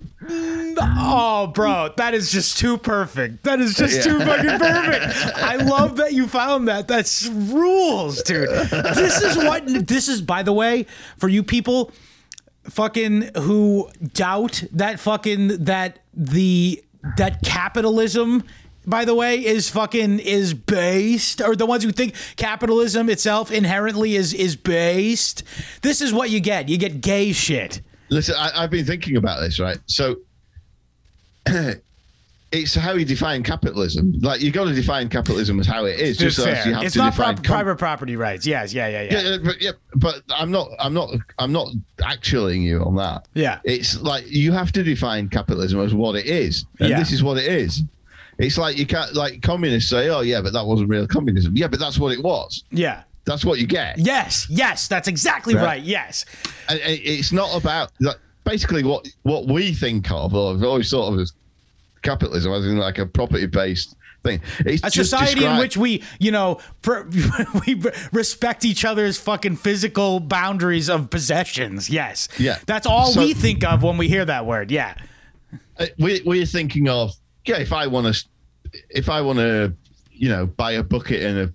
Oh, bro, that is just too perfect. That is just too fucking perfect. I love that you found that. That's rules, dude. This is what this is. By the way, for you people, fucking who doubt that fucking that the that capitalism. By the way, is fucking is based, or the ones who think capitalism itself inherently is is based. This is what you get. You get gay shit. Listen, I, I've been thinking about this, right? So, it's how you define capitalism. Like you got to define capitalism as how it is. Just Fair. as you have it's to not define prop- com- private property rights. Yes, yeah, yeah, yeah. Yeah, but yeah, but I'm not. I'm not. I'm not actualing you on that. Yeah. it's like you have to define capitalism as what it is, and Yeah. this is what it is. It's like you can't like communists say, "Oh yeah, but that wasn't real communism." Yeah, but that's what it was. Yeah. That's what you get. Yes, yes, that's exactly Right. right. Yes. And, it's not about like basically what what we think of or always thought of as capitalism, as in like a property based thing. It's A society in which we, you know, pr- we respect each other's fucking physical boundaries of possessions. Yes. Yeah. That's all So- we think of when we hear that word. Yeah. Uh, we we're thinking of yeah. If I want to, if I want to, you know, buy a bucket and a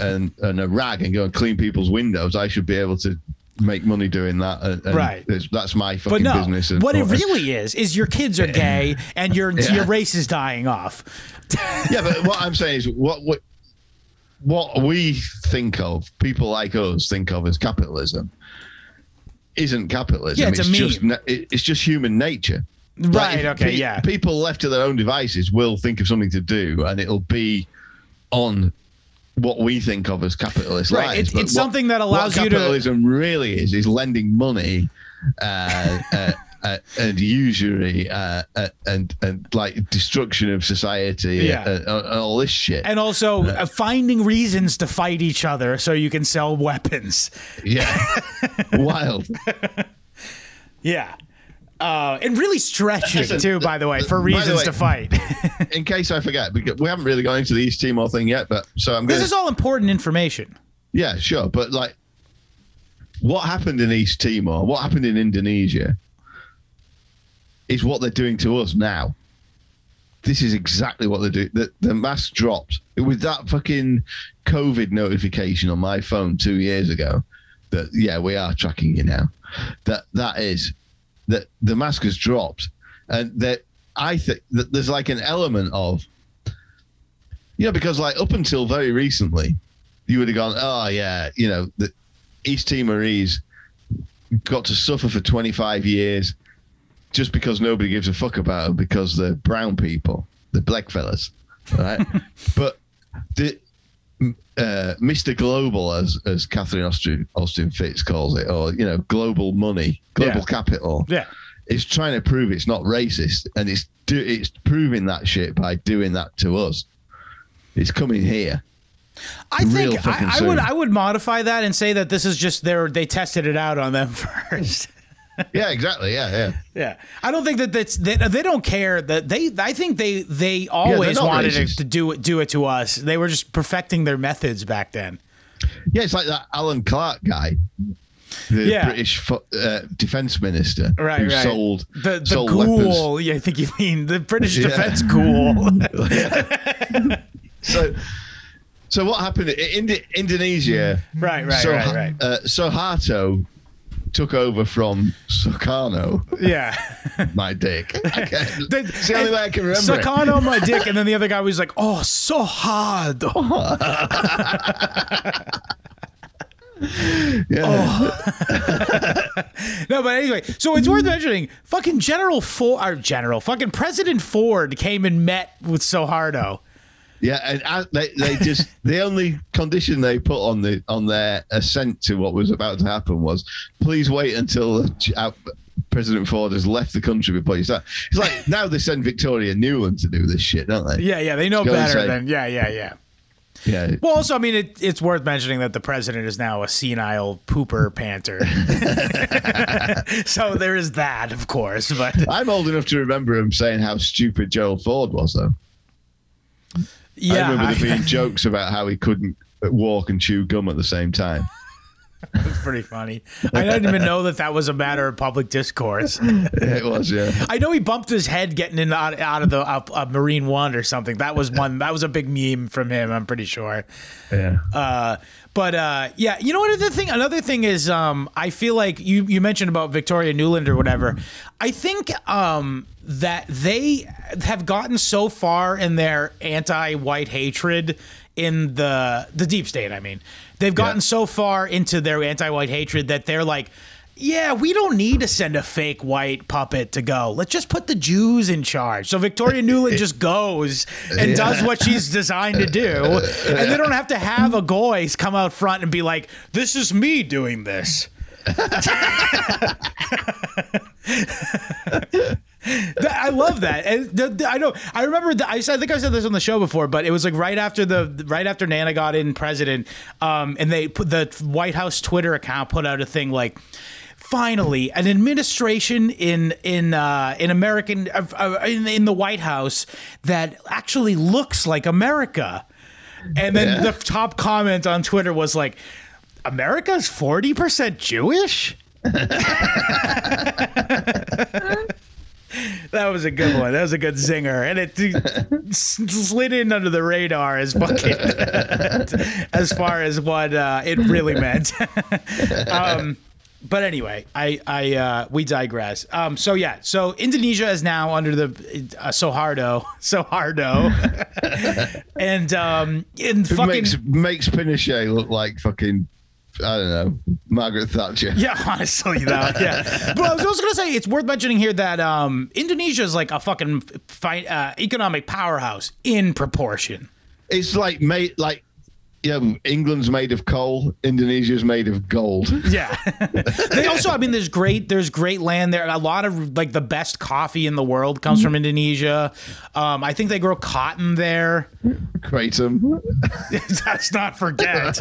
and, and a rag and go and clean people's windows, I should be able to make money doing that. And, and Right. That's my fucking no, business. and- what it really is is your kids are gay and your Yeah. your race is dying off. yeah, but what I'm saying is what what what we think of, people like us think of as capitalism, isn't capitalism. Yeah, it's a just it's just human nature. Right, if okay, pe- yeah. People left to their own devices will think of something to do, and it'll be on what we think of as capitalist Right, it's- it's something that allows you to- capitalism really is is lending money uh, uh, uh, and usury uh, uh, and and like destruction of society Yeah. and, and all this shit. And also uh, finding reasons to fight each other so you can sell weapons. yeah, wild. Yeah. Uh, and really stretching Listen, too, by the way, for reasons way- to fight. In case I forget, because we haven't really gone into the East Timor thing yet, but so I'm this going. is all important information. Yeah, sure, but like, what happened in East Timor? What happened in Indonesia? Is what they're doing to us now. This is exactly what they do. The, the mask dropped with that fucking COVID notification on my phone two years ago. That yeah, we are tracking you now. That that is that the mask has dropped, and that I think that there's like an element of you know because like up until very recently, you would have gone, oh yeah, you know the East Timorese got to suffer for 25 years just because nobody gives a fuck about them because they're brown people, the black fellas, right? but the uh, Mr. Global, as as Catherine Austin, Austin Fitts calls it, or you know, global money, global Yeah. capital, Yeah. is trying to prove it's not racist, and it's do, it's proving that shit by doing that to us. It's coming here. I Real think I, I would. I would modify that and say that this is just their they tested it out on them first. Yeah, exactly. Yeah, yeah. yeah, I don't think that that's they, they don't care that they. I think they they always not wanted racist. to do it do it to us. They were just perfecting their methods back then. Yeah, it's like that Alan Clark guy, the Yeah. British uh, defense minister, Right, who right. sold the the sold ghoul. Yeah, I think you mean the British Yeah. defense ghoul. So, so what happened in Indonesia? right, right, so, right, right. Uh, Suharto took over from Sukarno, Yeah. my dick. Okay. The- it's the only way I can remember. It. my dick, and then the other guy was like, "Oh, so hard." Oh. Yeah. Oh. No, but anyway, so it's worth mm. mentioning. Fucking General Ford, or uh, General, fucking President Ford came and met with Sohardo. Yeah, and as they they just the only condition they put on the on their assent to what was about to happen was please wait until uh, President Ford has left the country before you start. It's like now they send Victoria Nuland to do this shit, don't they? Yeah, yeah, they know better say- than yeah, yeah, yeah. Yeah. Well, also, I mean, it, it's worth mentioning that the president is now a senile pooper panter. so there is that, of course. But I'm old enough to remember him saying how stupid Gerald Ford was, though. Yeah, I remember there being jokes about how he couldn't walk and chew gum at the same time. it's pretty funny. I didn't even know that that was a matter of public discourse. it was, yeah. I know he bumped his head getting in out, out of the uh, uh, Marine One or something. That was one. That was a big meme from him. I'm pretty sure. Yeah. Uh, but uh, yeah, you know what? Another thing, another thing is, um, I feel like you you mentioned about Victoria Nuland or whatever. I think um, that they have gotten so far in their anti-white hatred in the the deep state. I mean, they've gotten Yeah. so far into their anti-white hatred that they're like. yeah, we don't need to send a fake white puppet to go. Let's just put the Jews in charge. So Victoria Nuland just goes and does what she's designed to do. And they don't have to have a goy come out front and be like, this is me doing this. I love that. And I know. I remember. The, I said. I think I said this on the show before, but it was like right after the right after Nana got in president, um, and they put the White House Twitter account put out a thing like. Finally, an administration in in uh, in American uh, uh, in, in the White House that actually looks like America. And then Yeah. the top comment on Twitter was like, "America's forty percent Jewish." That was a good one. That was a good zinger, and it slid in under the radar as fucking as far as what uh, it really meant. um, but anyway, I I uh, we digress. Um, so yeah, so Indonesia is now under the uh, Sohardo, Sohardo, and um, in It fucking makes makes Pinochet look like fucking I don't know Margaret Thatcher. Yeah, honestly, though. Yeah. But I was also going to say it's worth mentioning here that um, Indonesia is like a fucking fi- uh, economic powerhouse in proportion. It's like made like know England's made of coal, Indonesia's made of gold. Yeah. they also, I mean, there's great, there's great land there. A lot of like the best coffee in the world comes from Indonesia. Um, I think they grow cotton there. Kratom. let's not forget.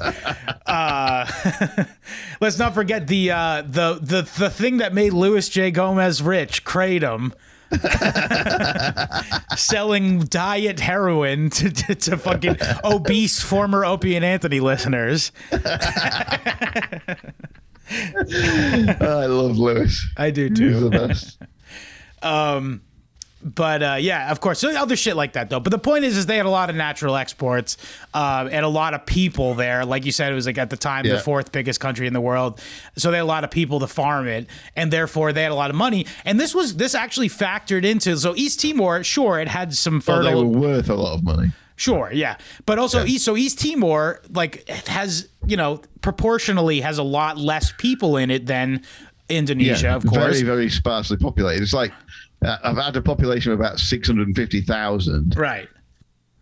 Uh, let's not forget the uh, the the the thing that made Luis J. Gomez rich, kratom. Selling diet heroin to, to, to fucking obese former Opie and Anthony listeners. I love Luis. I do He's too. the best. Um, But uh, yeah, of course, other shit like that though. But the point is, is they had a lot of natural exports uh, and a lot of people there. Like you said, it was like at the time Yeah. the fourth biggest country in the world, so they had a lot of people to farm it, and therefore they had a lot of money. And this was this actually factored into so East Timor, sure, it had some Well, they were worth a lot of money. Sure, yeah, but also East. So East Timor, like, has you know proportionally has a lot less people in it than Indonesia, of course. very very sparsely populated. It's like I've had a population of about six hundred and fifty thousand right.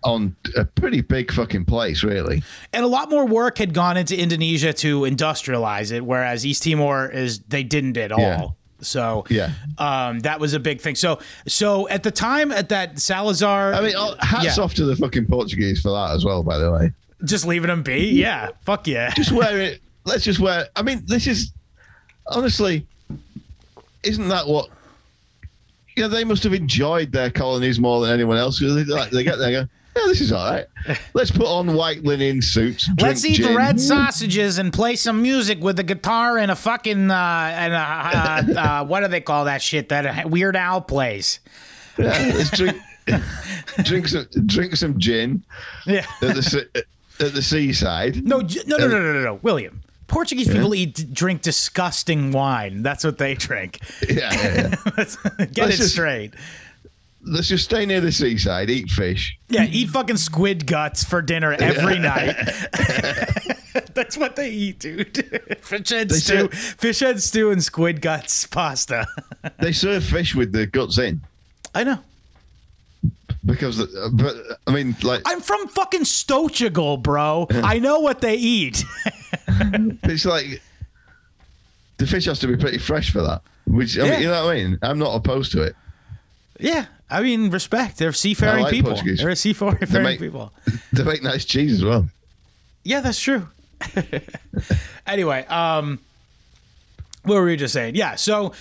on a pretty big fucking place, really. and a lot more work had gone into Indonesia to industrialize it, whereas East Timor is they didn't at all. Yeah. So Yeah. um, that was a big thing. So so at the time at that Salazar, I mean, oh, hats yeah, off to the fucking Portuguese for that as well. By the way, just leaving them be. Yeah, fuck yeah. just wear it. Let's just wear. I mean, this is honestly, isn't that what? You know, they must have enjoyed their colonies more than anyone else. They, they get there, and go, yeah, this is all right. Let's put on white linen suits. Let's eat gin. red sausages and play some music with a guitar and a fucking uh, and a, uh, uh, what do they call that shit that a Weird Al plays? Yeah, let's drink, drink some, drink some gin Yeah. at the at the seaside. No, no, no, no, no, no, no, William. Portuguese people eat drink disgusting wine. That's what they drink. Yeah, yeah, yeah. Let's get Let's it just- straight. let's just stay near the seaside, eat fish. Yeah, eat fucking squid guts for dinner every night. That's what they eat, dude. Fish head They stew, said- fish head stew, and squid guts pasta. They serve fish with the guts in I know. Because, but I mean, like I'm from fucking Stochigal, bro. I know what they eat. it's like the fish has to be pretty fresh for that. Which I Yeah. mean, you know what I mean? I'm not opposed to it. yeah, I mean, respect. They're seafaring like people. Portuguese. They're seafaring make- people. They make nice cheese as well. Yeah, that's true. anyway, um, what were we just saying? Yeah, so.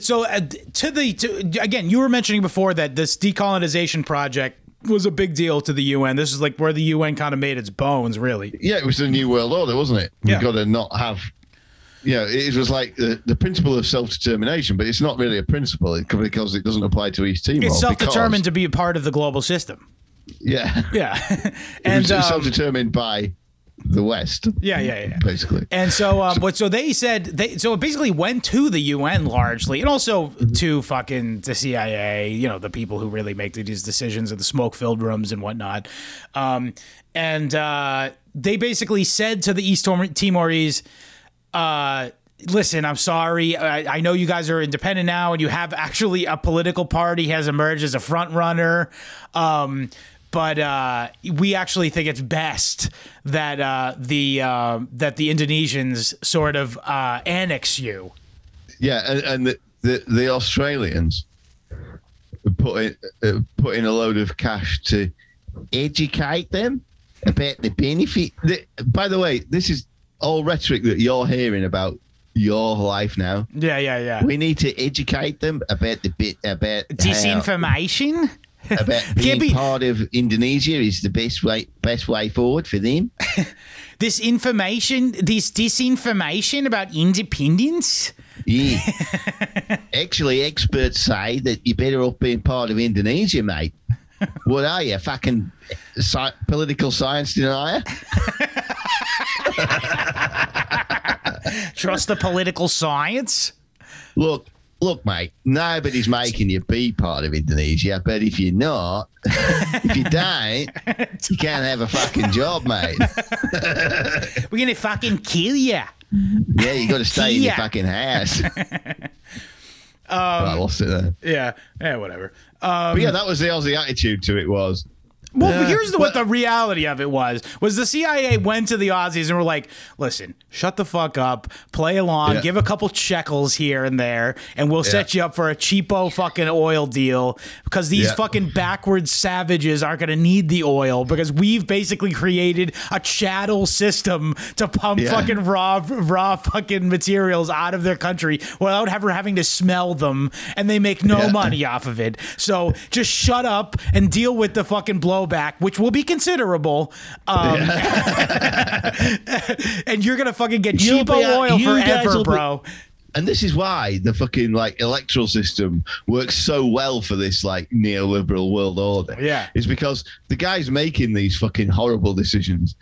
So uh, to the to, again, you were mentioning before that this decolonization project was a big deal to the UN. This is like where the UN kind of made its bones, really. Yeah, it was the new world order, wasn't it? Yeah. You've got to not have. You know, it was like the, the principle of self determination, but it's not really a principle because it doesn't apply to East Timor. It's self-determined because- to be a part of the global system. Yeah, Yeah, and and um, self determined by the West, yeah, yeah, yeah. basically. And so, um, what? So they said they. So it basically went to the UN largely, and also to fucking the CIA. You know, the people who really make these decisions in the smoke-filled rooms and whatnot. Um, and uh, they basically said to the East Timor- Timorese, uh, listen, I'm sorry. I, I know you guys are independent now, and you have actually a political party has emerged as a front runner. Um, but uh, we actually think it's best that uh, the uh, that the Indonesians sort of uh, annex you. Yeah, and, and the, the the Australians put in uh, put in a load of cash to educate them about the benefit. The, by the way, this is all rhetoric that you're hearing about your life now. Yeah, yeah, yeah. We need to educate them about the bit about how- Disinformation. about being be- part of Indonesia is the best way best way forward for them. This information, this disinformation about independence. Yeah. Actually, experts say that you're better off being part of Indonesia, mate. What are you, A fucking sci- political science denier? Trust the political science. Look, look, mate. Nobody's making you be part of Indonesia, but if you're not, if you don't, you can't have a fucking job, mate. We're gonna fucking kill you. Yeah, you got to stay in your fucking house. I lost it there. Yeah, yeah, whatever. Um, But yeah, that was the Aussie attitude to it. Was well, Yeah, here's the, what the reality of it was: was the CIA went to the Aussies and were like, "Listen, shut the fuck up, play along, Yeah. give a couple shekels here and there, and we'll set you up for a cheapo fucking oil deal because these Yeah. fucking backwards savages aren't gonna need the oil because we've basically created a chattel system to pump Yeah. fucking raw, raw fucking materials out of their country without ever having to smell them, and they make no Yeah. money off of it. So just shut up and deal with the fucking blowback, which will be considerable. Um, and you're gonna fucking get You'll cheapo be oil forever, will be- bro. and this is why the fucking like electoral system works so well for this like neoliberal world order. Yeah. is because the guys making these fucking horrible decisions,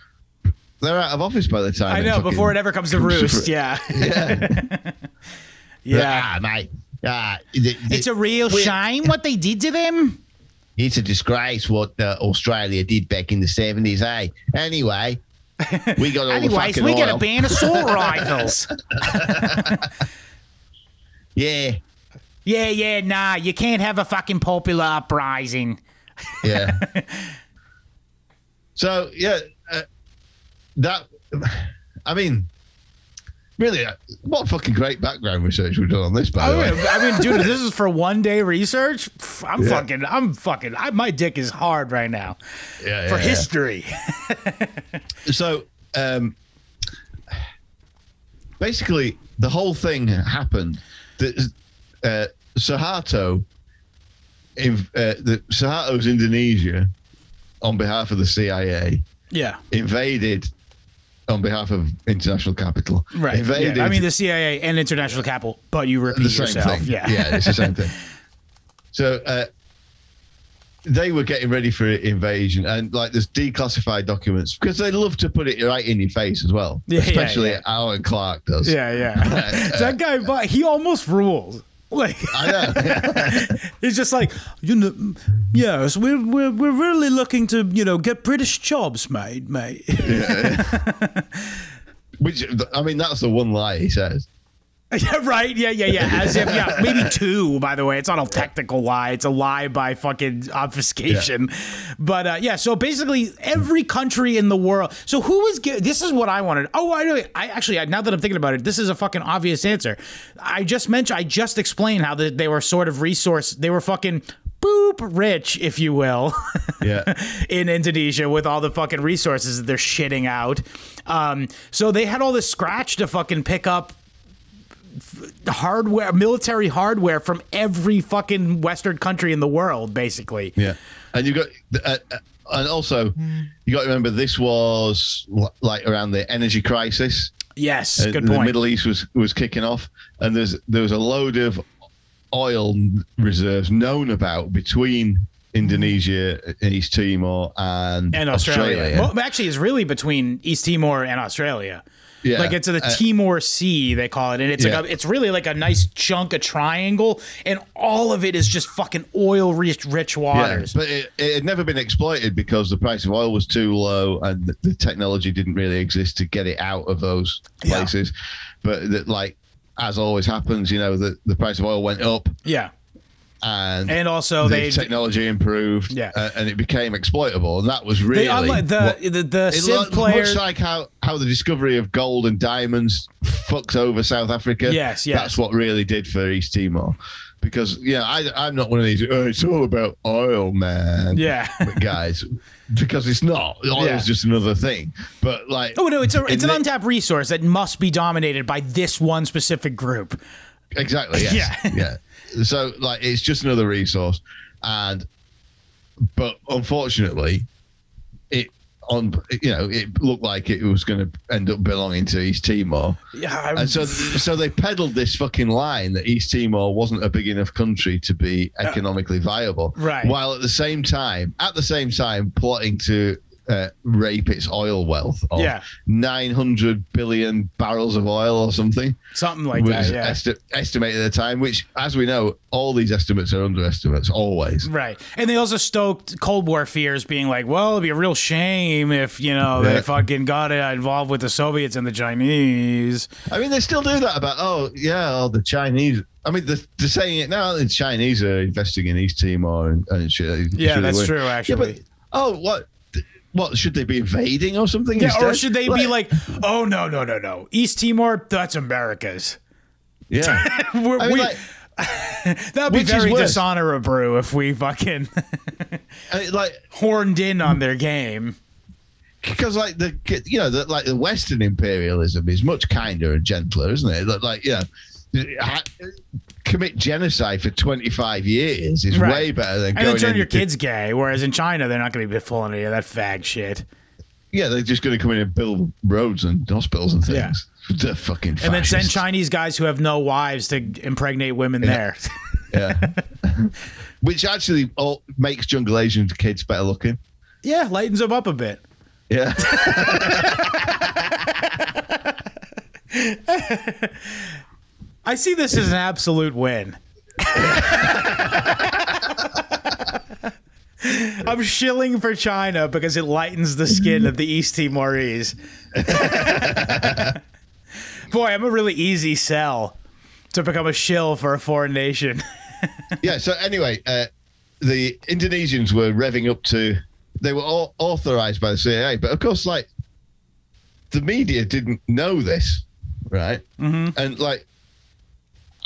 they're out of office by the time. I know before it ever comes to comes to roost. fr- Yeah, Yeah, yeah. ah, mate. Ah, it- It's a real shame what they did to them. It's a disgrace what uh, Australia did back in the seventies. Hey, anyway, we got all the Anyways, fucking we got a oil. of assault rifles. Yeah, Yeah, yeah, nah, you can't have a fucking popular uprising. yeah. so yeah, uh, that. I mean, really, uh, what fucking great background research we've done on this. By the Oh, way, I mean, dude, this is for one day research. I'm Yeah. fucking, I'm fucking, I, my dick is hard right now yeah, for yeah, history. So, um, basically, the whole thing happened. That uh, Suharto, in, uh, the Suharto's Indonesia, on behalf of the CIA, Yeah, invaded on behalf of international capital. right. Invaded. Yeah. I mean, the CIA and international capital, but you repeat the same yourself. thing. Yeah, yeah, it's the same thing. So uh, they were getting ready for invasion, and like there's declassified documents because they love to put it right in your face as well. Yeah, yeah, Especially yeah. Alan Clark does. yeah, yeah. that guy, but he almost rules. Like I know. he's just like you know, yes, we're we're we're really looking to you know get British jobs made, mate. Yeah. Which I mean, that's the one lie he says. Yeah, right. Yeah, yeah, yeah. As if, yeah, maybe two. By the way, it's not a technical lie; it's a lie by fucking obfuscation. Yeah. But uh, yeah, so basically, every country in the world. So who was? Gi- this is what I wanted. Oh, I know. I actually, now that I'm thinking about it, this is a fucking obvious answer. I just mentioned. I just explained how the, they were sort of resource. They were fucking boop rich, if you will. Yeah. in Indonesia with all the fucking resources that they're shitting out. Um, so they had all this scratch to fucking pick up hardware, military hardware from every fucking Western country in the world, basically. Yeah, and you got, uh, uh, and also you got to remember this was like around the energy crisis. Yes, Uh, good the point. Middle East was was kicking off, and there's there was a load of oil reserves known about between Indonesia, East Timor, and, and Australia. Well, actually, it's really between East Timor and Australia. Yeah, Like it's the uh, Timor Sea, they call it, and it's Yeah. like a, it's really like a nice chunk of triangle, and all of it is just fucking oil rich, rich yeah, waters. but it, it had never been exploited because the price of oil was too low and the, the technology didn't really exist to get it out of those Yeah. places. But that, like as always happens, you know, the, the price of oil went up Yeah. And And also the they technology improved Yeah. uh, and it became exploitable. And that was really they unlike the, what- the the Civ looked players. much like how, how the discovery of gold and diamonds fucks over South Africa. Yes, yes. That's what really did for East Timor. Because, yeah, I, I'm not one of these, oh, it's all about oil, man. Yeah. but guys. Because it's not. Oil Yeah. is just another thing. But, like. Oh no, it's a, it's an the- untapped resource that must be dominated by this one specific group. Exactly. Yes. Yeah. yeah. So like it's just another resource, and but unfortunately, it on you know it looked like it was going to end up belonging to East Timor, Yeah, I- and so so they peddled this fucking line that East Timor wasn't a big enough country to be economically viable, Right. While at the same time, at the same time, plotting to. Uh, rape its oil wealth of Yeah. 900 billion barrels of oil or something something like that. Yeah. esti- estimated at the time, which, as we know, all these estimates are underestimates always. Right. And they also stoked Cold War fears, being like, well, it'd be a real shame if, you know, they fucking got involved with the Soviets and the Chinese. I mean, they still do that about, oh, yeah, oh, the Chinese. I mean, they're, they're saying it now. The Chinese are investing in East Timor and, and shit. Yeah, they that's win? true, Yeah, actually. but, oh, what? What should they be invading or something? Yeah, or should they be like, oh, no, no, no, no. East Timor, that's America's. yeah? We're, I mean, we, like, that'd be very dishonorable if we fucking I mean, like horned in on their game. because like the you know the, like the Western imperialism is much kinder and gentler, isn't it? Like- Like you know, commit genocide for twenty five years is Right. way better than And going then turn your to- kids gay, whereas in China, they're not going to be full any of that fag shit. Yeah, they're just going to come in and build roads and hospitals and things. Yeah. Fucking And then send. Chinese guys who have no wives to impregnate women there. Yeah. Which actually all, makes jungle Asian kids better looking. yeah, lightens them up a bit. Yeah. I see this as an absolute win. I'm shilling for China because it lightens the skin of the East Timorese. Boy, I'm a really easy sell to become a shill for a foreign nation. yeah. So anyway, uh, the Indonesians were revving up to. They were all authorized by the CIA, but of course, like the media didn't know this, right? Mm-hmm. And like,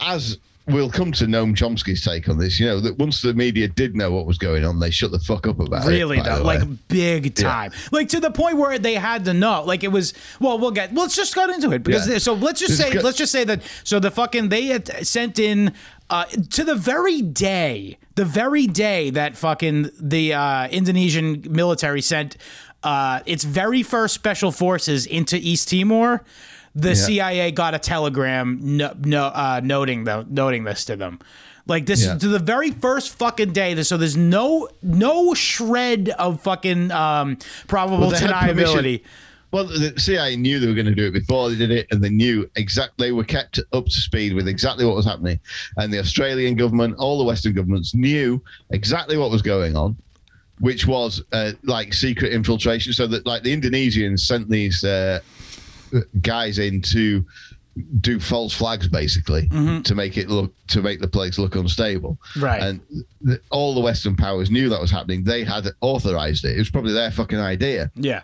as we'll come to Noam Chomsky's take on this, you know, that once the media did know what was going on, they shut the fuck up about really it. Really, though, like big time, like to the point where they had to know. Like it was. Well, we'll get. Let's just get into it because Yeah. so let's just Just say go- let's just say that so the fucking they had sent in uh, to the very day, the very day that fucking the uh, Indonesian military sent uh, its very first special forces into East Timor. The CIA got a telegram no, no, uh, noting the, noting this to them. Like this Yeah. to the very first fucking day. So there's no no shred of fucking um, probable Well, deniability. Well, the CIA knew they were going to do it before they did it, and they knew exactly. They were kept up to speed with exactly what was happening, and the Australian government, all the Western governments, knew exactly what was going on, which was uh, like secret infiltration. So that, like, the Indonesians sent these uh, guys in to do false flags, basically, to make it look to make the place look unstable. Right. And the, all the Western powers knew that was happening. They had authorized it. It was probably their fucking idea. Yeah.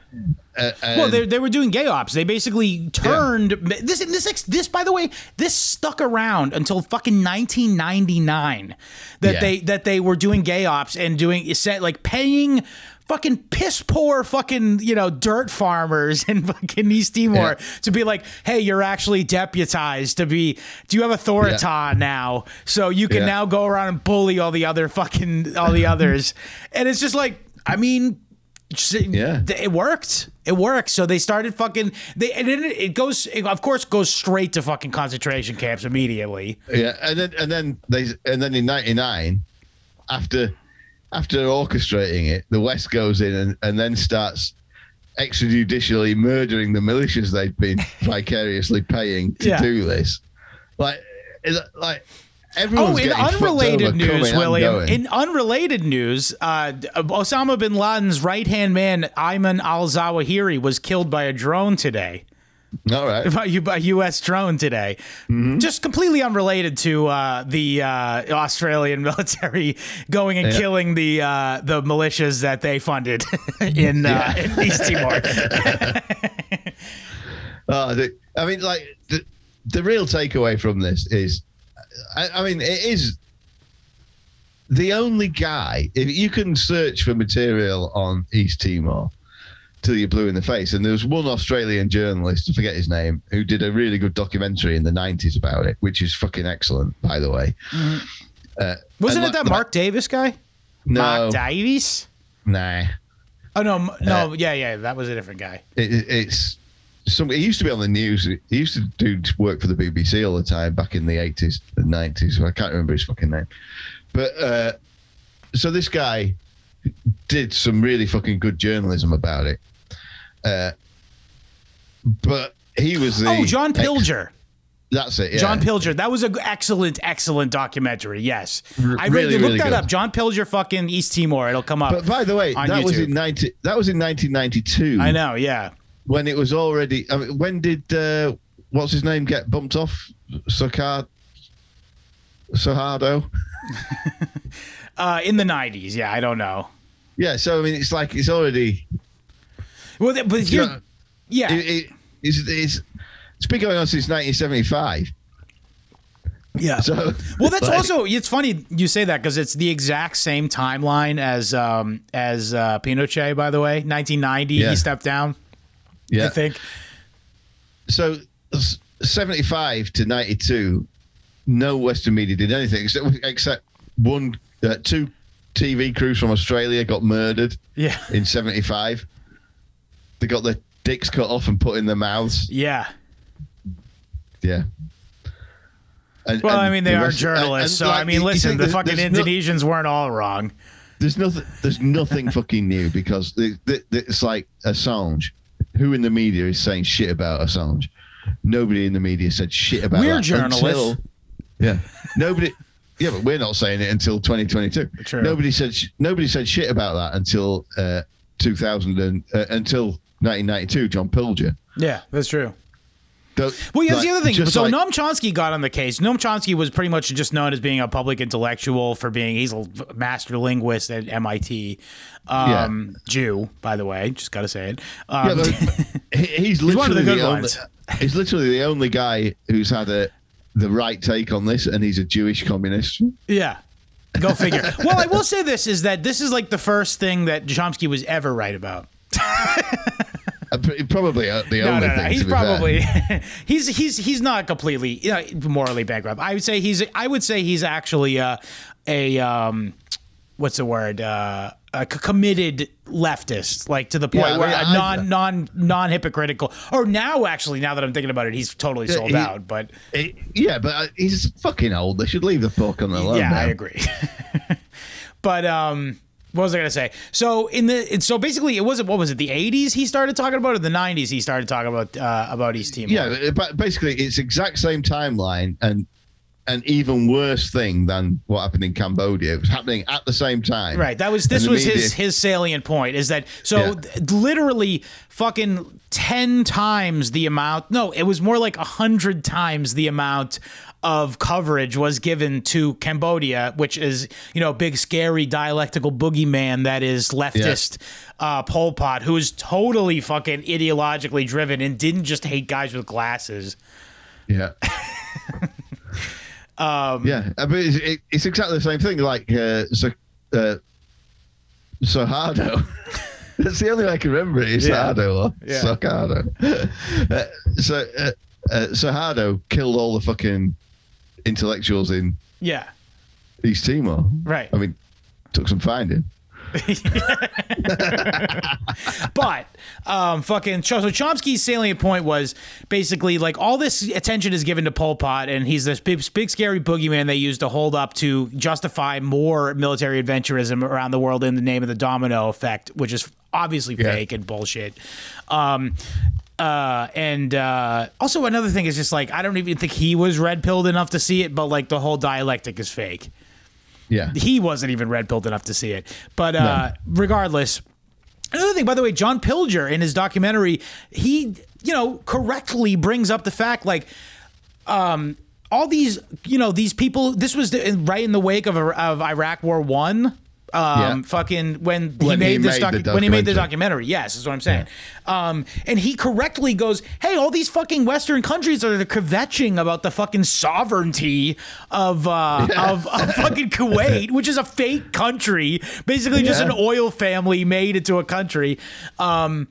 Uh, Well, they, they were doing gay ops. They basically turned this this this by the way, this stuck around until fucking 1999 that Yeah. they that they were doing gay ops and doing like paying fucking piss poor fucking you know dirt farmers in fucking East Timor Yeah. to be like, hey, you're actually deputized to be. Do you have authority now? So you can Yeah. now go around and bully all the other fucking all the others, and it's just like, I mean. Yeah. it worked. It worked. So they started fucking. They and it, it goes. It, of course, goes straight to fucking concentration camps immediately. Yeah, and then and then they and then in '99, after after orchestrating it, the West goes in and, and then starts extrajudicially murdering the militias they've been vicariously paying to Yeah. do this. Like, is like Oh, everyone's in getting fucked unrelated over news, coming and William. going. In unrelated news, uh, Osama bin Laden's right hand man Ayman al Zawahiri was killed by a drone today. All right. about you by U.S. drone today, Mm-hmm. just completely unrelated to uh, the uh, Australian military going and Yeah. killing the uh, the militias that they funded in, uh, Yeah. in East Timor. Oh, the, I mean, like the the real takeaway from this is, I, I mean, it is the only guy. If you can search for material on East Timor till you're blue in the face, and there was one Australian journalist, I forget his name, who did a really good documentary in the '90s about it, which is fucking excellent, by the way. Uh, Wasn't it like- that Mark Davis guy? No, Mark Davies? nah. Oh no, no, Uh, yeah, yeah, that was a different guy. it, it- it's some. He used to be on the news. He used to do work for the BBC all the time back in the eighties and nineties. I can't remember his fucking name, but uh, so this guy did some really fucking good journalism about it. Uh, but he was the Oh, John Pilger. that's it. Yeah. John Pilger. That was an excellent, excellent documentary. Yes, R- I really, look really that good. up. John Pilger, fucking East Timor. It'll come up. But by the way, that was in ninety. That was in nineteen ninety two. I know. Yeah. when it was already. I mean, when did uh, what's his name get bumped off? Socard, Sohardo. Uh, in the '90s. Yeah, I don't know. Yeah, so I mean, it's like it's already. Well, but here, Yeah. yeah, It, it, it's, it's it's been going on since 1975. yeah. So Well, that's like, also it's funny you say that because it's the exact same timeline as um as uh, Pinochet. By the way, 1990 Yeah. he stepped down. yeah. I think. So 75 to 92, no Western media did anything except except one, uh, two TV crews from Australia got murdered Yeah. in 75. They got their dicks cut off and put in their mouths. Yeah. Yeah. And, Well, and I mean, they the are journalists, and, so like, I mean, listen, the fucking there's no- Indonesians weren't all wrong. there's nothing. There's nothing fucking new because it, it, it's like Assange. Who in the media is saying shit about Assange? Nobody in the media said shit about. We're that journalists. until- yeah, nobody. Yeah, but we're not saying it until 2022. True. Nobody said. Nobody said shit about that until uh, 2000 and uh, until 1992. John Pilger. Yeah, that's true. Don't- Well, yeah, that's like, the other thing. So like- Noam Chomsky got on the case. Noam Chomsky was pretty much just known as being a public intellectual for being he's a master linguist at MIT. Um, Jew, by the way, just got to say it. Yeah, Um, he- he's literally one of the good only, ones. He's literally the only guy who's had a the right take on this, and he's a Jewish communist. yeah. Go figure. well, I will say this is that this is like the first thing that Chomsky was ever right about. Uh, pr- Probably uh, the No, only no, no. thing. He's probably he's he's he's not completely you know, morally bankrupt. I would say he's I would say he's actually uh, a um, what's the word uh, a committed leftist, like to the point Yeah, I where mean, a I- non non non hypocritical. Or now, actually, now that I'm thinking about it, he's totally sold he- out. But It- yeah, but uh, he's fucking old. They should leave the fuck on alone. yeah, I agree. but um, what was I gonna say? So in the so basically, it wasn't what was it? The 80s he started talking about, it. the 90s he started talking about uh, about East Timor. Yeah, but basically, it's exact same timeline and an even worse thing than what happened in Cambodia. It was happening at the same time. Right. That was this was his media- his salient point is that so Yeah. literally fucking 10 times the amount no it was more like a 100 times the amount of coverage was given to Cambodia which is you know big scary dialectical boogeyman that is leftist uh Pol Pot who is totally fucking ideologically driven and didn't just hate guys with glasses Yeah. Um, yeah, uh, but it's, it, it's exactly the same thing. Like uh, so, uh, Sohardo. That's the only way I can remember it. Is Yeah. Yeah. Socardo. uh, so uh, uh, Sohardo killed all the fucking intellectuals in yeah East Timor. right I mean, took some finding. But um, fucking so Chomsky's salient point was basically like all this attention is given to Pol Pot, and he's this big, big scary boogeyman they use to hold up to justify more military adventurism around the world in the name of the domino effect, which is obviously Yeah. fake and bullshit. Um, uh, and uh, also another thing is just like I don't even think he was red pilled enough to see it, but like the whole dialectic is fake Yeah. he wasn't even red pilled enough to see it. But uh, regardless, another thing, by the way, John Pilger in his documentary, he you know, correctly brings up the fact like, um, all these, you know, these people. This was the, right in the wake of of Iraq War One. Um, Yeah. fucking when he When he made this made docu- when he made the documentary. Yes, is what I'm saying. Um, and he correctly goes, "Hey, all these fucking Western countries are the kvetching about the fucking sovereignty of uh, of, of fucking Kuwait, which is a fake country, basically just an oil family made into a country." Um,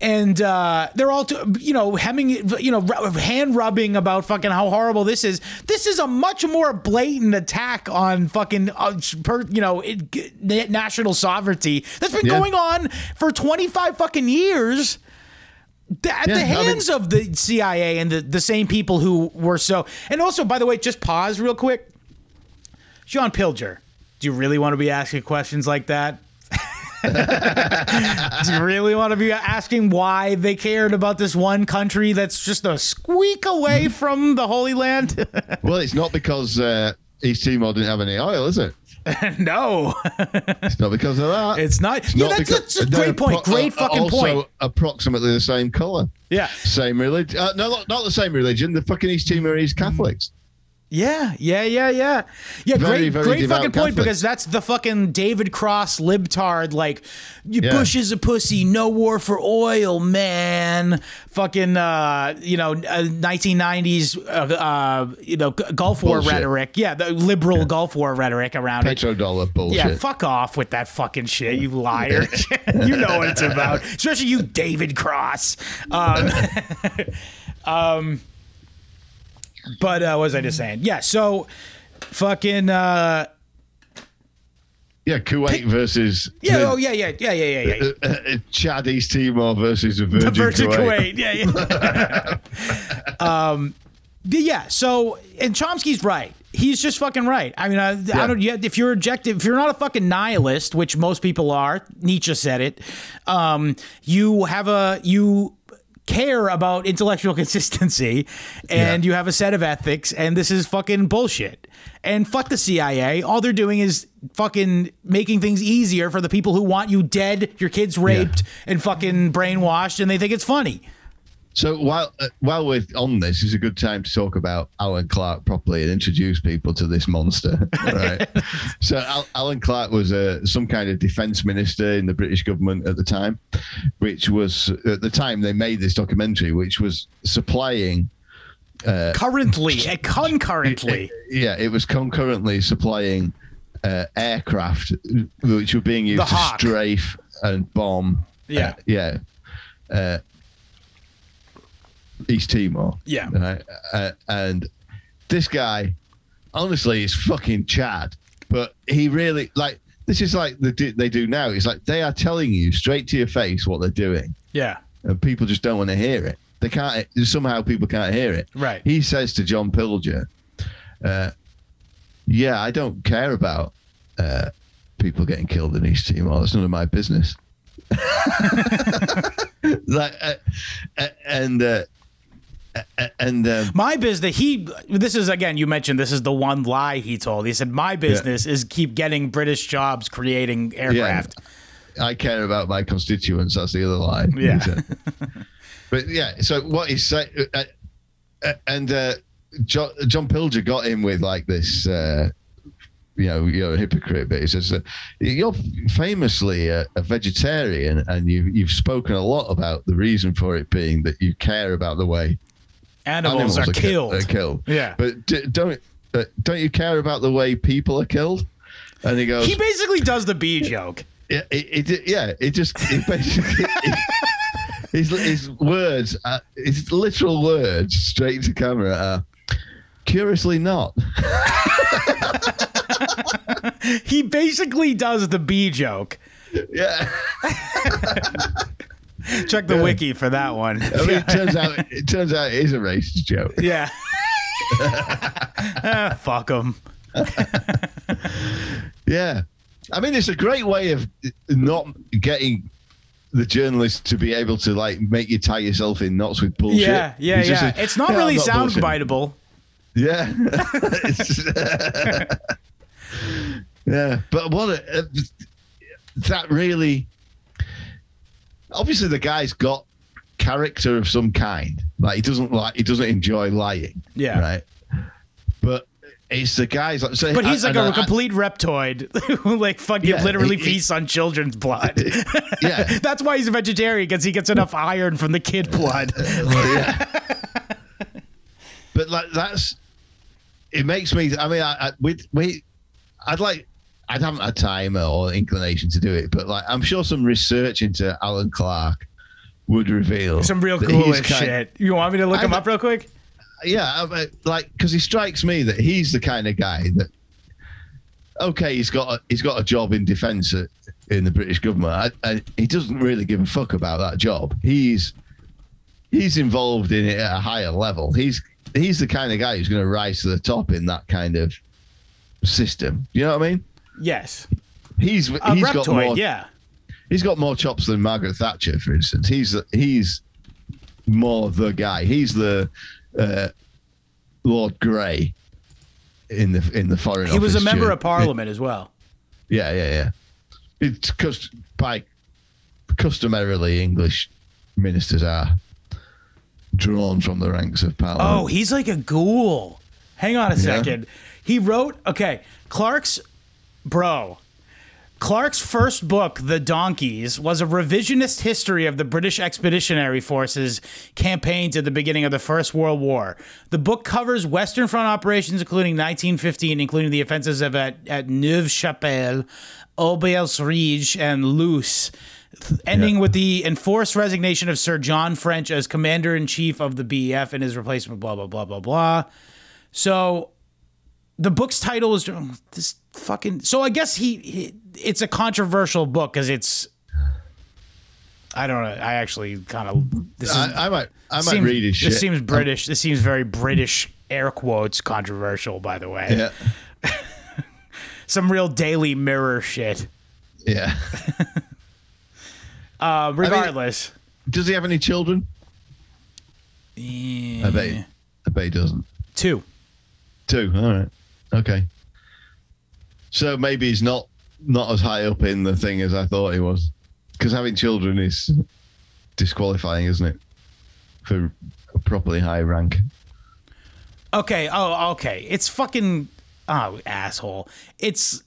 and uh, they're all, t- you know, hemming, you know, hand rubbing about fucking how horrible this is. This is a much more blatant attack on fucking, uh, per, you know, it, national sovereignty that's been Yeah. going on for 25 fucking years. At Yeah, the I mean- hands of the CIA and the, the same people who were so. And also, by the way, just pause real quick. John Pilger, do you really want to be asking questions like that? Do you really want to be asking why they cared about this one country that's just a squeak away from the Holy Land? Well, it's not because uh, East Timor didn't have any oil, is it? no, It's not because of that. it's not. yeah, not that's, because- that's a great point. Great uh, fucking also point. approximately the same color. Yeah, Same religion. Uh, no, not, not the same religion. The fucking East Timorese Catholics. Yeah, yeah, yeah, yeah. Yeah, Very, great, very great fucking point Catholic. because that's the fucking David Cross libtard. Like, you Yeah. Bush is a pussy. No war for oil, man. Fucking, uh, you know, uh, 1990s, uh, uh, you know, Gulf War Bullshit. rhetoric. Yeah, the liberal Gulf War rhetoric around it. Bullshit. Yeah, fuck off with that fucking shit, you liar. you know what it's about. Especially you, David Cross. Um, um, but uh, what was I just saying? Yeah, so fucking uh, Yeah, Kuwait versus yeah, the- oh yeah, yeah, yeah, yeah, yeah, yeah. uh, uh, Chad East Timor versus the Virgin, The Virgin Kuwait. Kuwait. Yeah, yeah. um, yeah. So, and Chomsky's right. He's just fucking right. I mean, I, I don't. Yeah, if you're objective, if you're not a fucking nihilist, which most people are, Nietzsche said it. Um, you have a you care about intellectual consistency, and Yeah. you have a set of ethics, and this is fucking bullshit. And fuck the CIA. All they're doing is fucking making things easier for the people who want you dead, your kids raped, and fucking brainwashed, and they think it's funny. So while uh, while we're on this, it's a good time to talk about Alan Clark properly and introduce people to this monster. Right. so Al- Alan Clark was uh, some kind of defense minister in the British government at the time, which was at the time they made this documentary, which was supplying. currently and concurrently. Yeah, it was concurrently supplying uh, aircraft, which were being used The to Hawk. strafe and bomb. Yeah. uh, yeah. Uh, East Timor. Yeah. Right? Uh, and this guy, honestly, is fucking Chad. But he really like this is like the they do now. It's like they are telling you straight to your face what they're doing, Yeah. and people just don't want to hear it. They can't. Somehow people can't hear it. Right. He says to John Pilger, uh, "Yeah, I don't care about uh, people getting killed in East Timor. That's none of my business." like, uh, uh, and uh, uh, My business, he, this is again, you mentioned this is the one lie he told. He said, My business is keep getting British jobs creating aircraft. I care about my constituents. That's the other lie Yeah. but yeah, so what he's saying, uh, uh, and uh, John, John Pilger got in with like this. Uh, you know, you're a hypocrite, but he says uh, you're famously a, a vegetarian, and you, you've spoken a lot about the reason for it being that you care about the way Animals, are, ki- killed. Are killed. Yeah. but d- don't uh, don't you care about the way people are killed? And he goes, he basically does the bee joke. yeah, it, it, yeah, it just it basically his his words, uh, his literal words, straight to camera. Are, Curiously not. He basically does the bee joke. Yeah. Check the wiki for that one. I mean, it turns out it turns out it is a racist joke. yeah. ah, fuck them. Yeah. I mean, it's a great way of not getting the journalist to be able to like make you tie yourself in knots with bullshit. Yeah, yeah, It's yeah. a- it's not "Yeah, really sound bullshitting." biteable. Yeah. Yeah. But what a, uh, that really obviously the guy's got character of some kind. Like he doesn't like he doesn't enjoy lying. Yeah. Right. But it's the guys like say, But he's like and a I- complete reptoid who like fucking Yeah, literally he- he- feasts on children's blood. yeah. That's why he's a vegetarian because he gets enough iron from the kid blood. Yeah. but like that's it makes me i mean i, I we we i'd like i haven't had time or inclination to do it but like i'm sure some research into alan clark would reveal Some real cool kind- shit. You want me to look him I'm- up real quick? yeah I mean, like because he strikes me that he's the kind of guy that okay he's got a, he's got a job in defense in the british government. I, I, he doesn't really give a fuck about that job. He's he's involved in it at a higher level. He's he's the kind of guy who's going to rise to the top in that kind of system. You know what i mean Yes. he's he's got more yeah. he's got more chops than Margaret Thatcher, for instance. He's he's more the guy. He's the uh, Lord Grey in the in the foreign. He was a member of parliament as well. Yeah, yeah, yeah. It's cus- by customarily English ministers are drawn from the ranks of parliament. Oh, he's like a ghoul. Hang on a Yeah. second. He wrote, okay, Clark's, bro, Clark's first book, The Donkeys, was a revisionist history of the British Expeditionary Forces campaigns at the beginning of the First World War. The book covers Western Front operations, including 1915, including the offensives of at, at Neuve Chapelle, Aubers Ridge, and Loos, ending Yeah. with the enforced resignation of Sir John French as commander in chief of the BEF and his replacement, blah, blah, blah, blah, blah. So the book's title is oh, this fucking. So I guess he, he it's a controversial book because it's. I don't know. I actually kind of this is, I, I might I might seems, read his shit. This seems British. This seems very British. Air quotes controversial, by the way. yeah, Some real Daily Mirror shit. yeah. Uh, regardless, Does he have any children? I bet. he- I bet he doesn't. two. Two. All right. Okay. So maybe he's not not as high up in the thing as I thought he was, because having children is disqualifying, isn't it, for a properly high rank? Okay. Oh, okay. It's fucking oh asshole. It's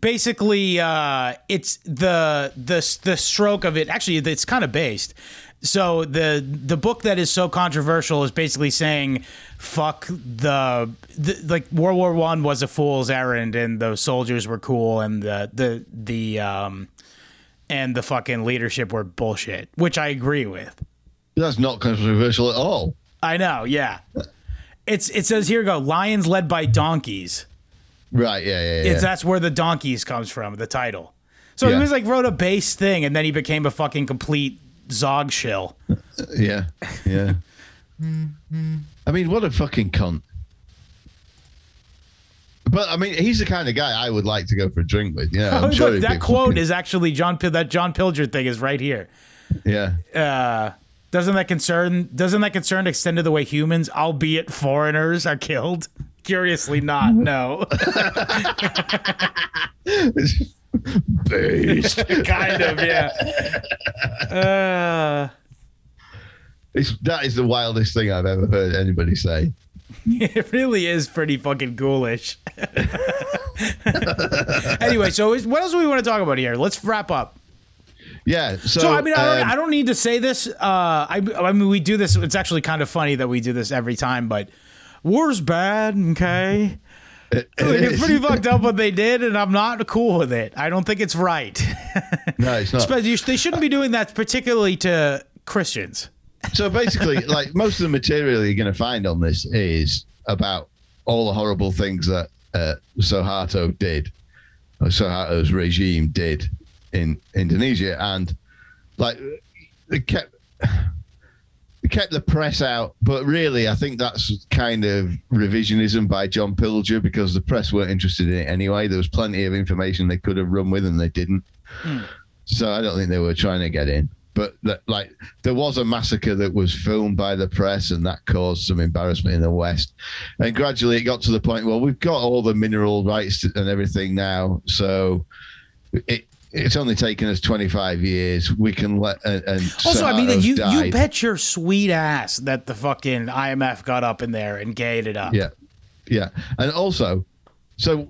basically uh it's the the the stroke of it. Actually, it's kind of based. So the the book that is so controversial is basically saying fuck the, the like World War 1 was a fool's errand and the soldiers were cool and the the the um and the fucking leadership were bullshit, which I agree with. That's not controversial at all. I know, yeah. It's it says here go lions led by donkeys. Right? Yeah. Yeah. Yeah. It's that's where the donkeys comes from, the title. So he was like wrote a base thing and then he became a fucking complete zog shill. yeah. Yeah. I mean, what a fucking cunt. But I mean, he's the kind of guy I would like to go for a drink with. Yeah, I'm sure that quote fucking- is actually John Pil- that John Pilger thing is right here. Yeah. Uh doesn't that concern doesn't that concern extend to the way humans, albeit foreigners, are killed? Curiously not, no. Based. kind of, yeah. Uh It's, that is the wildest thing I've ever heard anybody say. It really is pretty fucking ghoulish. anyway, so is- what else do we want to talk about here? Let's wrap up. Yeah. So, So, I mean, I don't, um, I don't need to say this. Uh, I, I mean, we do this. It's actually kind of funny that we do this every time, but war's bad. Okay, it- it Like, it's pretty fucked up what they did, and I'm not cool with it. I don't think it's right. No, it's not. they shouldn't be doing that, particularly to Christians. So basically, like most of the material you're going to find on this is about all the horrible things that uh, Suharto did, or Suharto's regime did in Indonesia, and like they kept kept the press out. But really, I think that's kind of revisionism by John Pilger because the press weren't interested in it anyway. There was plenty of information they could have run with, and they didn't. Hmm. So I don't think they were trying to get in. But that, like, there was a massacre that was filmed by the press, and that caused some embarrassment in the West. And gradually, it got to the point. Well, we've got all the mineral rights and everything now, so it it's only taken us 25 years. We can let and, and Also, I mean, you you bet your sweet ass that the fucking IMF got up in there and gayed it up. Yeah, yeah, and also, so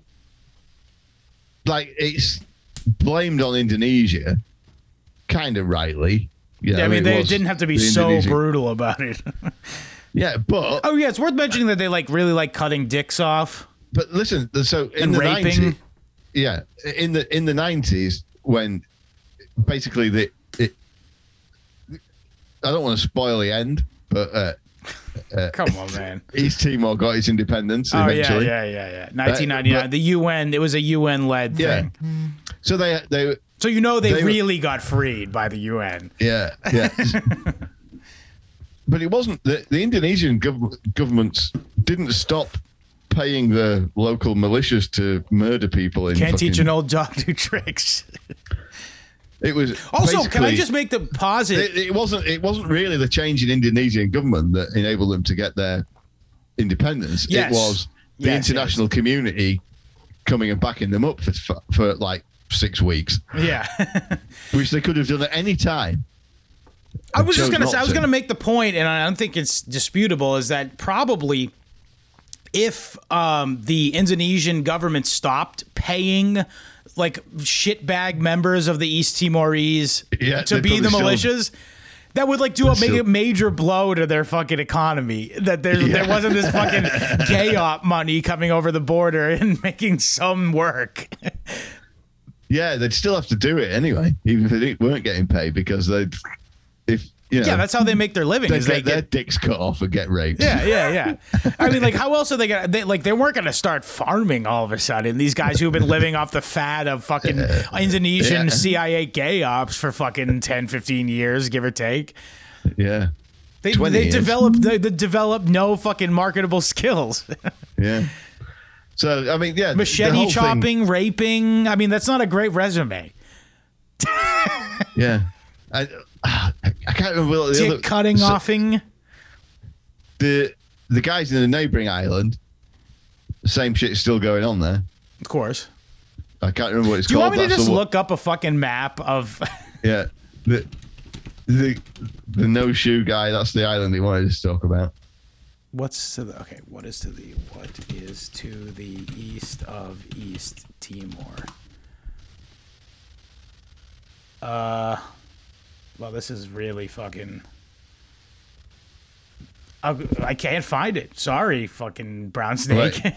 like it's blamed on Indonesia, kind of rightly. Yeah, I mean, they didn't have to be so Indonesian- brutal about it. Yeah, but oh yeah, it's worth mentioning that they like really like cutting dicks off. but listen, so in And the raping. 90s, yeah, in the in the nineties when basically the it, I don't want to spoil the end, but uh, Come on, man. East Timor got its independence Oh yeah, eventually. yeah, yeah, yeah. 1999, but- the UN. It was a UN led Yeah. thing. So they they So you know they, They were- really got freed by the UN. Yeah, yeah. but it wasn't the, the Indonesian gov- governments didn't stop paying the local militias to murder people in Can't teach an old dog new tricks. It was Also, can I just make the posit? it, it wasn't it wasn't really the change in Indonesian government that enabled them to get their independence. Yes. It was the Yes, international community coming and backing them up for for, for like six weeks, yeah. which they could have done at any time. I was just gonna say, I was to. gonna make the point, and I don't think it's disputable, is that probably if um, the Indonesian government stopped paying like shitbag members of the East Timorese Yeah, to they be the militias. That would like do a make a major blow to their fucking economy. That there there wasn't this fucking gay op money coming over the border and making some work. Yeah, they'd still have to do it anyway, even if they weren't getting paid because they'd if you know Yeah, that's how they make their living. they'd Is get, they their get dicks cut off and get raped. Yeah, yeah, yeah. I mean, like, how else are they gonna? They, like, they weren't gonna start farming all of a sudden. These guys who've been living off the fat of fucking Indonesian Yeah. CIA gay ops for fucking 10, 15 years, give or take. yeah, They 20 they years. developed they, they developed no fucking marketable skills. yeah. So I mean, yeah, Machete whole thing- chopping, raping. I mean, that's not a great resume. yeah, I, I can't remember what the Dick other cutting so offing. the the guys in the neighboring island. The same shit's still going on there. Of course. I can't remember what it's Do you want me to just look up a fucking map of? Yeah, the the the no shoe guy. That's the island he wanted us to talk about. What's to the okay? What is to the what is to the east of East Timor? Uh, well, this is really fucking. I, I can't find it. Sorry, fucking brown snake. I'm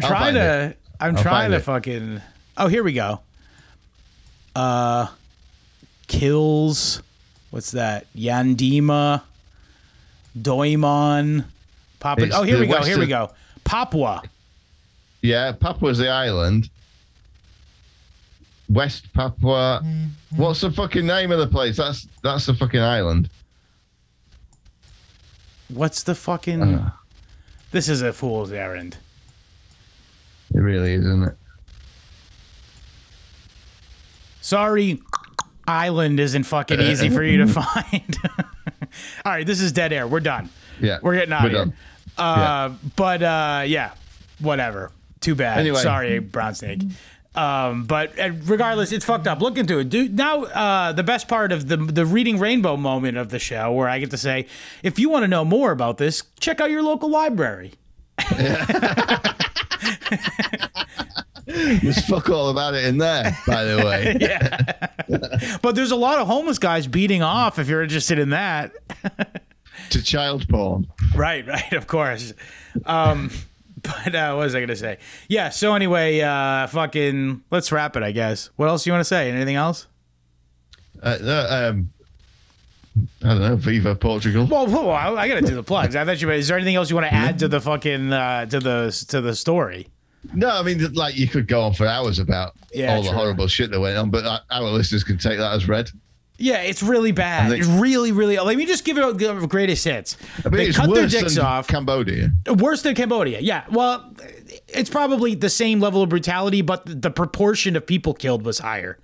trying find to. I'm I'll trying to it. fucking. Oh, here we go. Uh, kills. What's that? Yandima. Doimon. Papua. It's Oh, here we go. Here we go. Papua. Yeah, Papua's the island. West Papua. What's the fucking name of the place? That's that's the fucking island. What's the fucking? Uh. This is a fool's errand. It really is, isn't it? Sorry, island isn't fucking easy for you to find. All right, this is dead air. We're done. Yeah, We're getting out we're of here. done. Uh, But uh, yeah, whatever. Too bad. Anyway. Sorry, brown snake. Um, but uh, regardless, it's fucked up. Look into it, dude. Now, uh, the best part of the the reading rainbow moment of the show, where I get to say, if you want to know more about this, check out your local library. There's fuck all about it in there, by the way. But there's a lot of homeless guys beating off. If you're interested in that, to child porn. right, right, of course. Um, but uh, what was I gonna say? Yeah. So anyway, uh, fucking, let's wrap it. I guess. What else do you want to say? Anything else? Uh, uh, um, I don't know. Viva Portugal. Well, whoa, I, I gotta do the plugs. I thought you. Is there anything else you want to add to the fucking uh, to the to the story? No, I mean, like you could go on for hours about Yeah, all the true. horrible shit that went on, but uh, our listeners can take that as read. Yeah, it's really bad. It's really, really. Let me just give it the greatest hits. I mean, they cut their dicks than off. Cambodia. Worse than Cambodia. Yeah. Well, it's probably the same level of brutality, but the proportion of people killed was higher.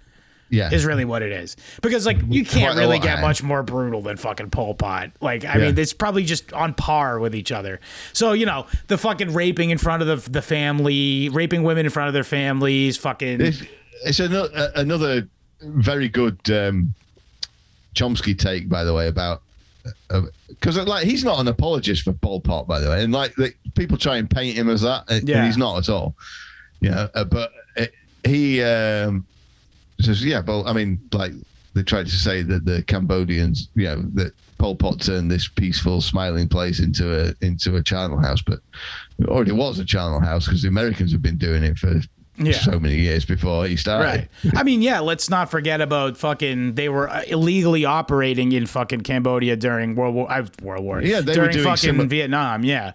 Yeah, Is really what it is. Because like you can't Quite really get much more brutal than fucking Pol Pot. Like I Yeah. mean, it's probably just on par with each other. So you know the fucking raping in front of the the family, raping women in front of their families, fucking If- it's another another very good um, Chomsky take, by the way, about because uh, like he's not an apologist for Pol Pot, by the way, and like the, people try and paint him as that, and, Yeah. he's not at all. Yeah, uh, but it, he um, says, yeah, but I mean, like they tried to say that the Cambodians, you know, that Pol Pot turned this peaceful, smiling place into a into a charnel house, but it already was a charnel house because the Americans have been doing it for Yeah. so many years before he started. Right. I mean, yeah, let's not forget about fucking they were uh, illegally operating in fucking Cambodia during World War I World War. Yeah, they were doing fucking some- Vietnam, yeah.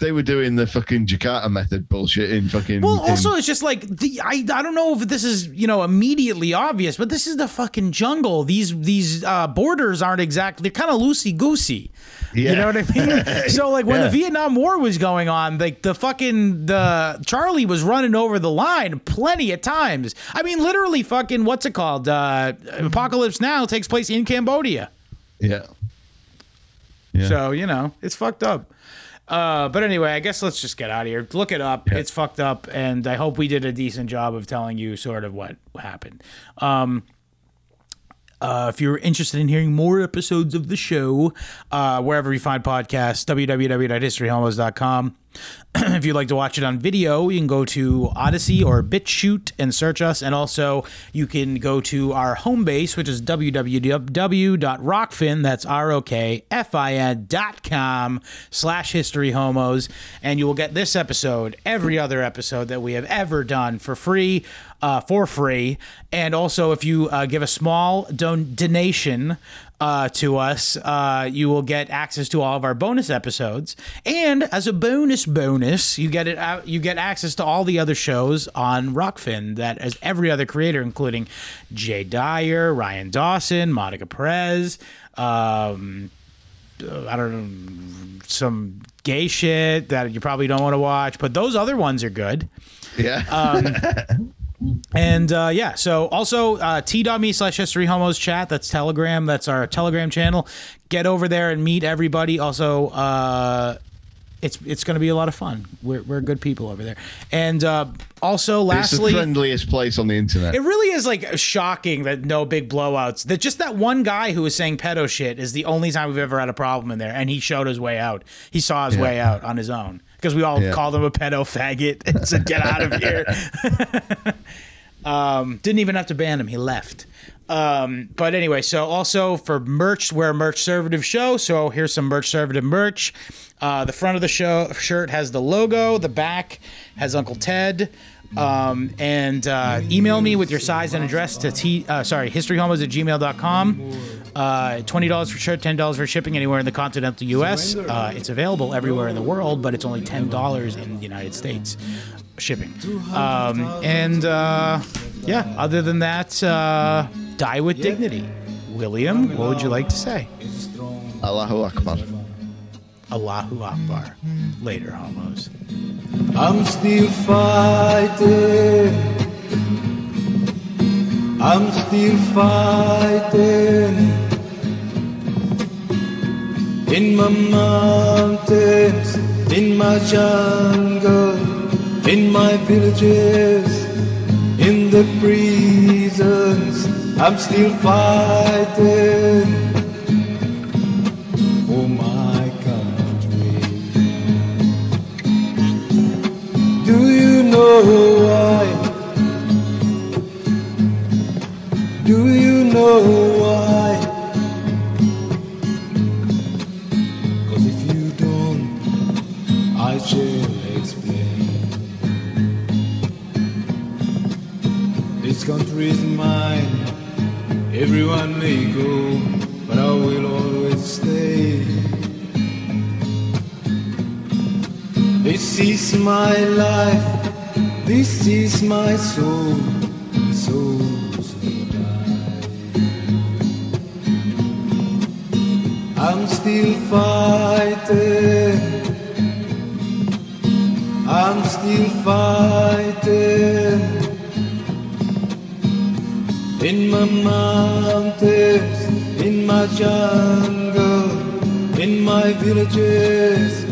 They were doing the fucking Jakarta method bullshit in fucking. Well, in- also it's just like the I, I don't know if this is you know immediately obvious, but this is the fucking jungle. These these uh, borders aren't exactly they're kind of loosey goosey. You know what I mean? so like when Yeah. the Vietnam War was going on, like the fucking the Charlie was running over the line plenty of times. I mean, literally fucking what's it called? Uh, Apocalypse Now takes place in Cambodia. yeah. Yeah. So, you know, it's fucked up. Uh, but anyway, I guess let's just get out of here. Look it up. It's fucked up. And I hope we did a decent job of telling you sort of what happened. Um, uh, if you're interested in hearing more episodes of the show, uh, wherever you find podcasts, www.historyhomos.com. if you'd like to watch it on video, you can go to Odysee or BitChute and search us. And also, you can go to our home base, which is www.rokfin, that's R-O-K-F-I-N dot com slash history homos. And you will get this episode, every other episode that we have ever done for free, uh, for free. And also, if you uh, give a small don- donation uh, to us, uh, you will get access to all of our bonus episodes. And as a bonus bonus, you get it out. You get access to all the other shows on Rokfin that as every other creator, including Jay Dyer, Ryan Dawson, Monica Perez. Um, uh, I don't know some gay shit that you probably don't want to watch, but those other ones are good. Yeah. Um, And uh, yeah, so also uh, t.me slash history homos chat. That's Telegram. That's our Telegram channel. Get over there and meet everybody. Also, uh, it's it's going to be a lot of fun. We're, we're good people over there. And uh, also, it's the lastly, friendliest place on the internet. it really is like shocking that no big blowouts. That just that one guy who was saying pedo shit is the only time we've ever had a problem in there, and he showed his way out. He saw his Yeah. way out on his own because we all Yeah. called him a pedo faggot and said, "Get out of here." um, didn't even have to ban him; he left. Um, but anyway, so also for merch, we're a merch servative show. So here's some merch servative merch. Uh, the front of the show shirt has the logo. The back has Uncle Ted. Um, and uh, email me with your size and address to t uh, sorry historyhomos at gmail.com uh, $20 for shirt $10 for shipping anywhere in the continental us uh, it's available everywhere in the world but it's only $10 in the united states shipping. Um, and uh, yeah other than that uh, die with dignity. William what would you like to say? Allahu Akbar. Allahu akbar later homos I'm still fighting. I'm still fighting. In my mountains, in my jungle, in my villages, in the prisons, I'm still fighting know why? Do you know why? Cause if you don't, I shall explain. This country is mine. Everyone may go, but I will always stay. This is my life, this is my soul, die. I'm still fighting, I'm still fighting. In my mountains, in my jungle, in my villages,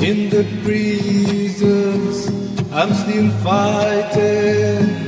in the prisons, I'm still fighting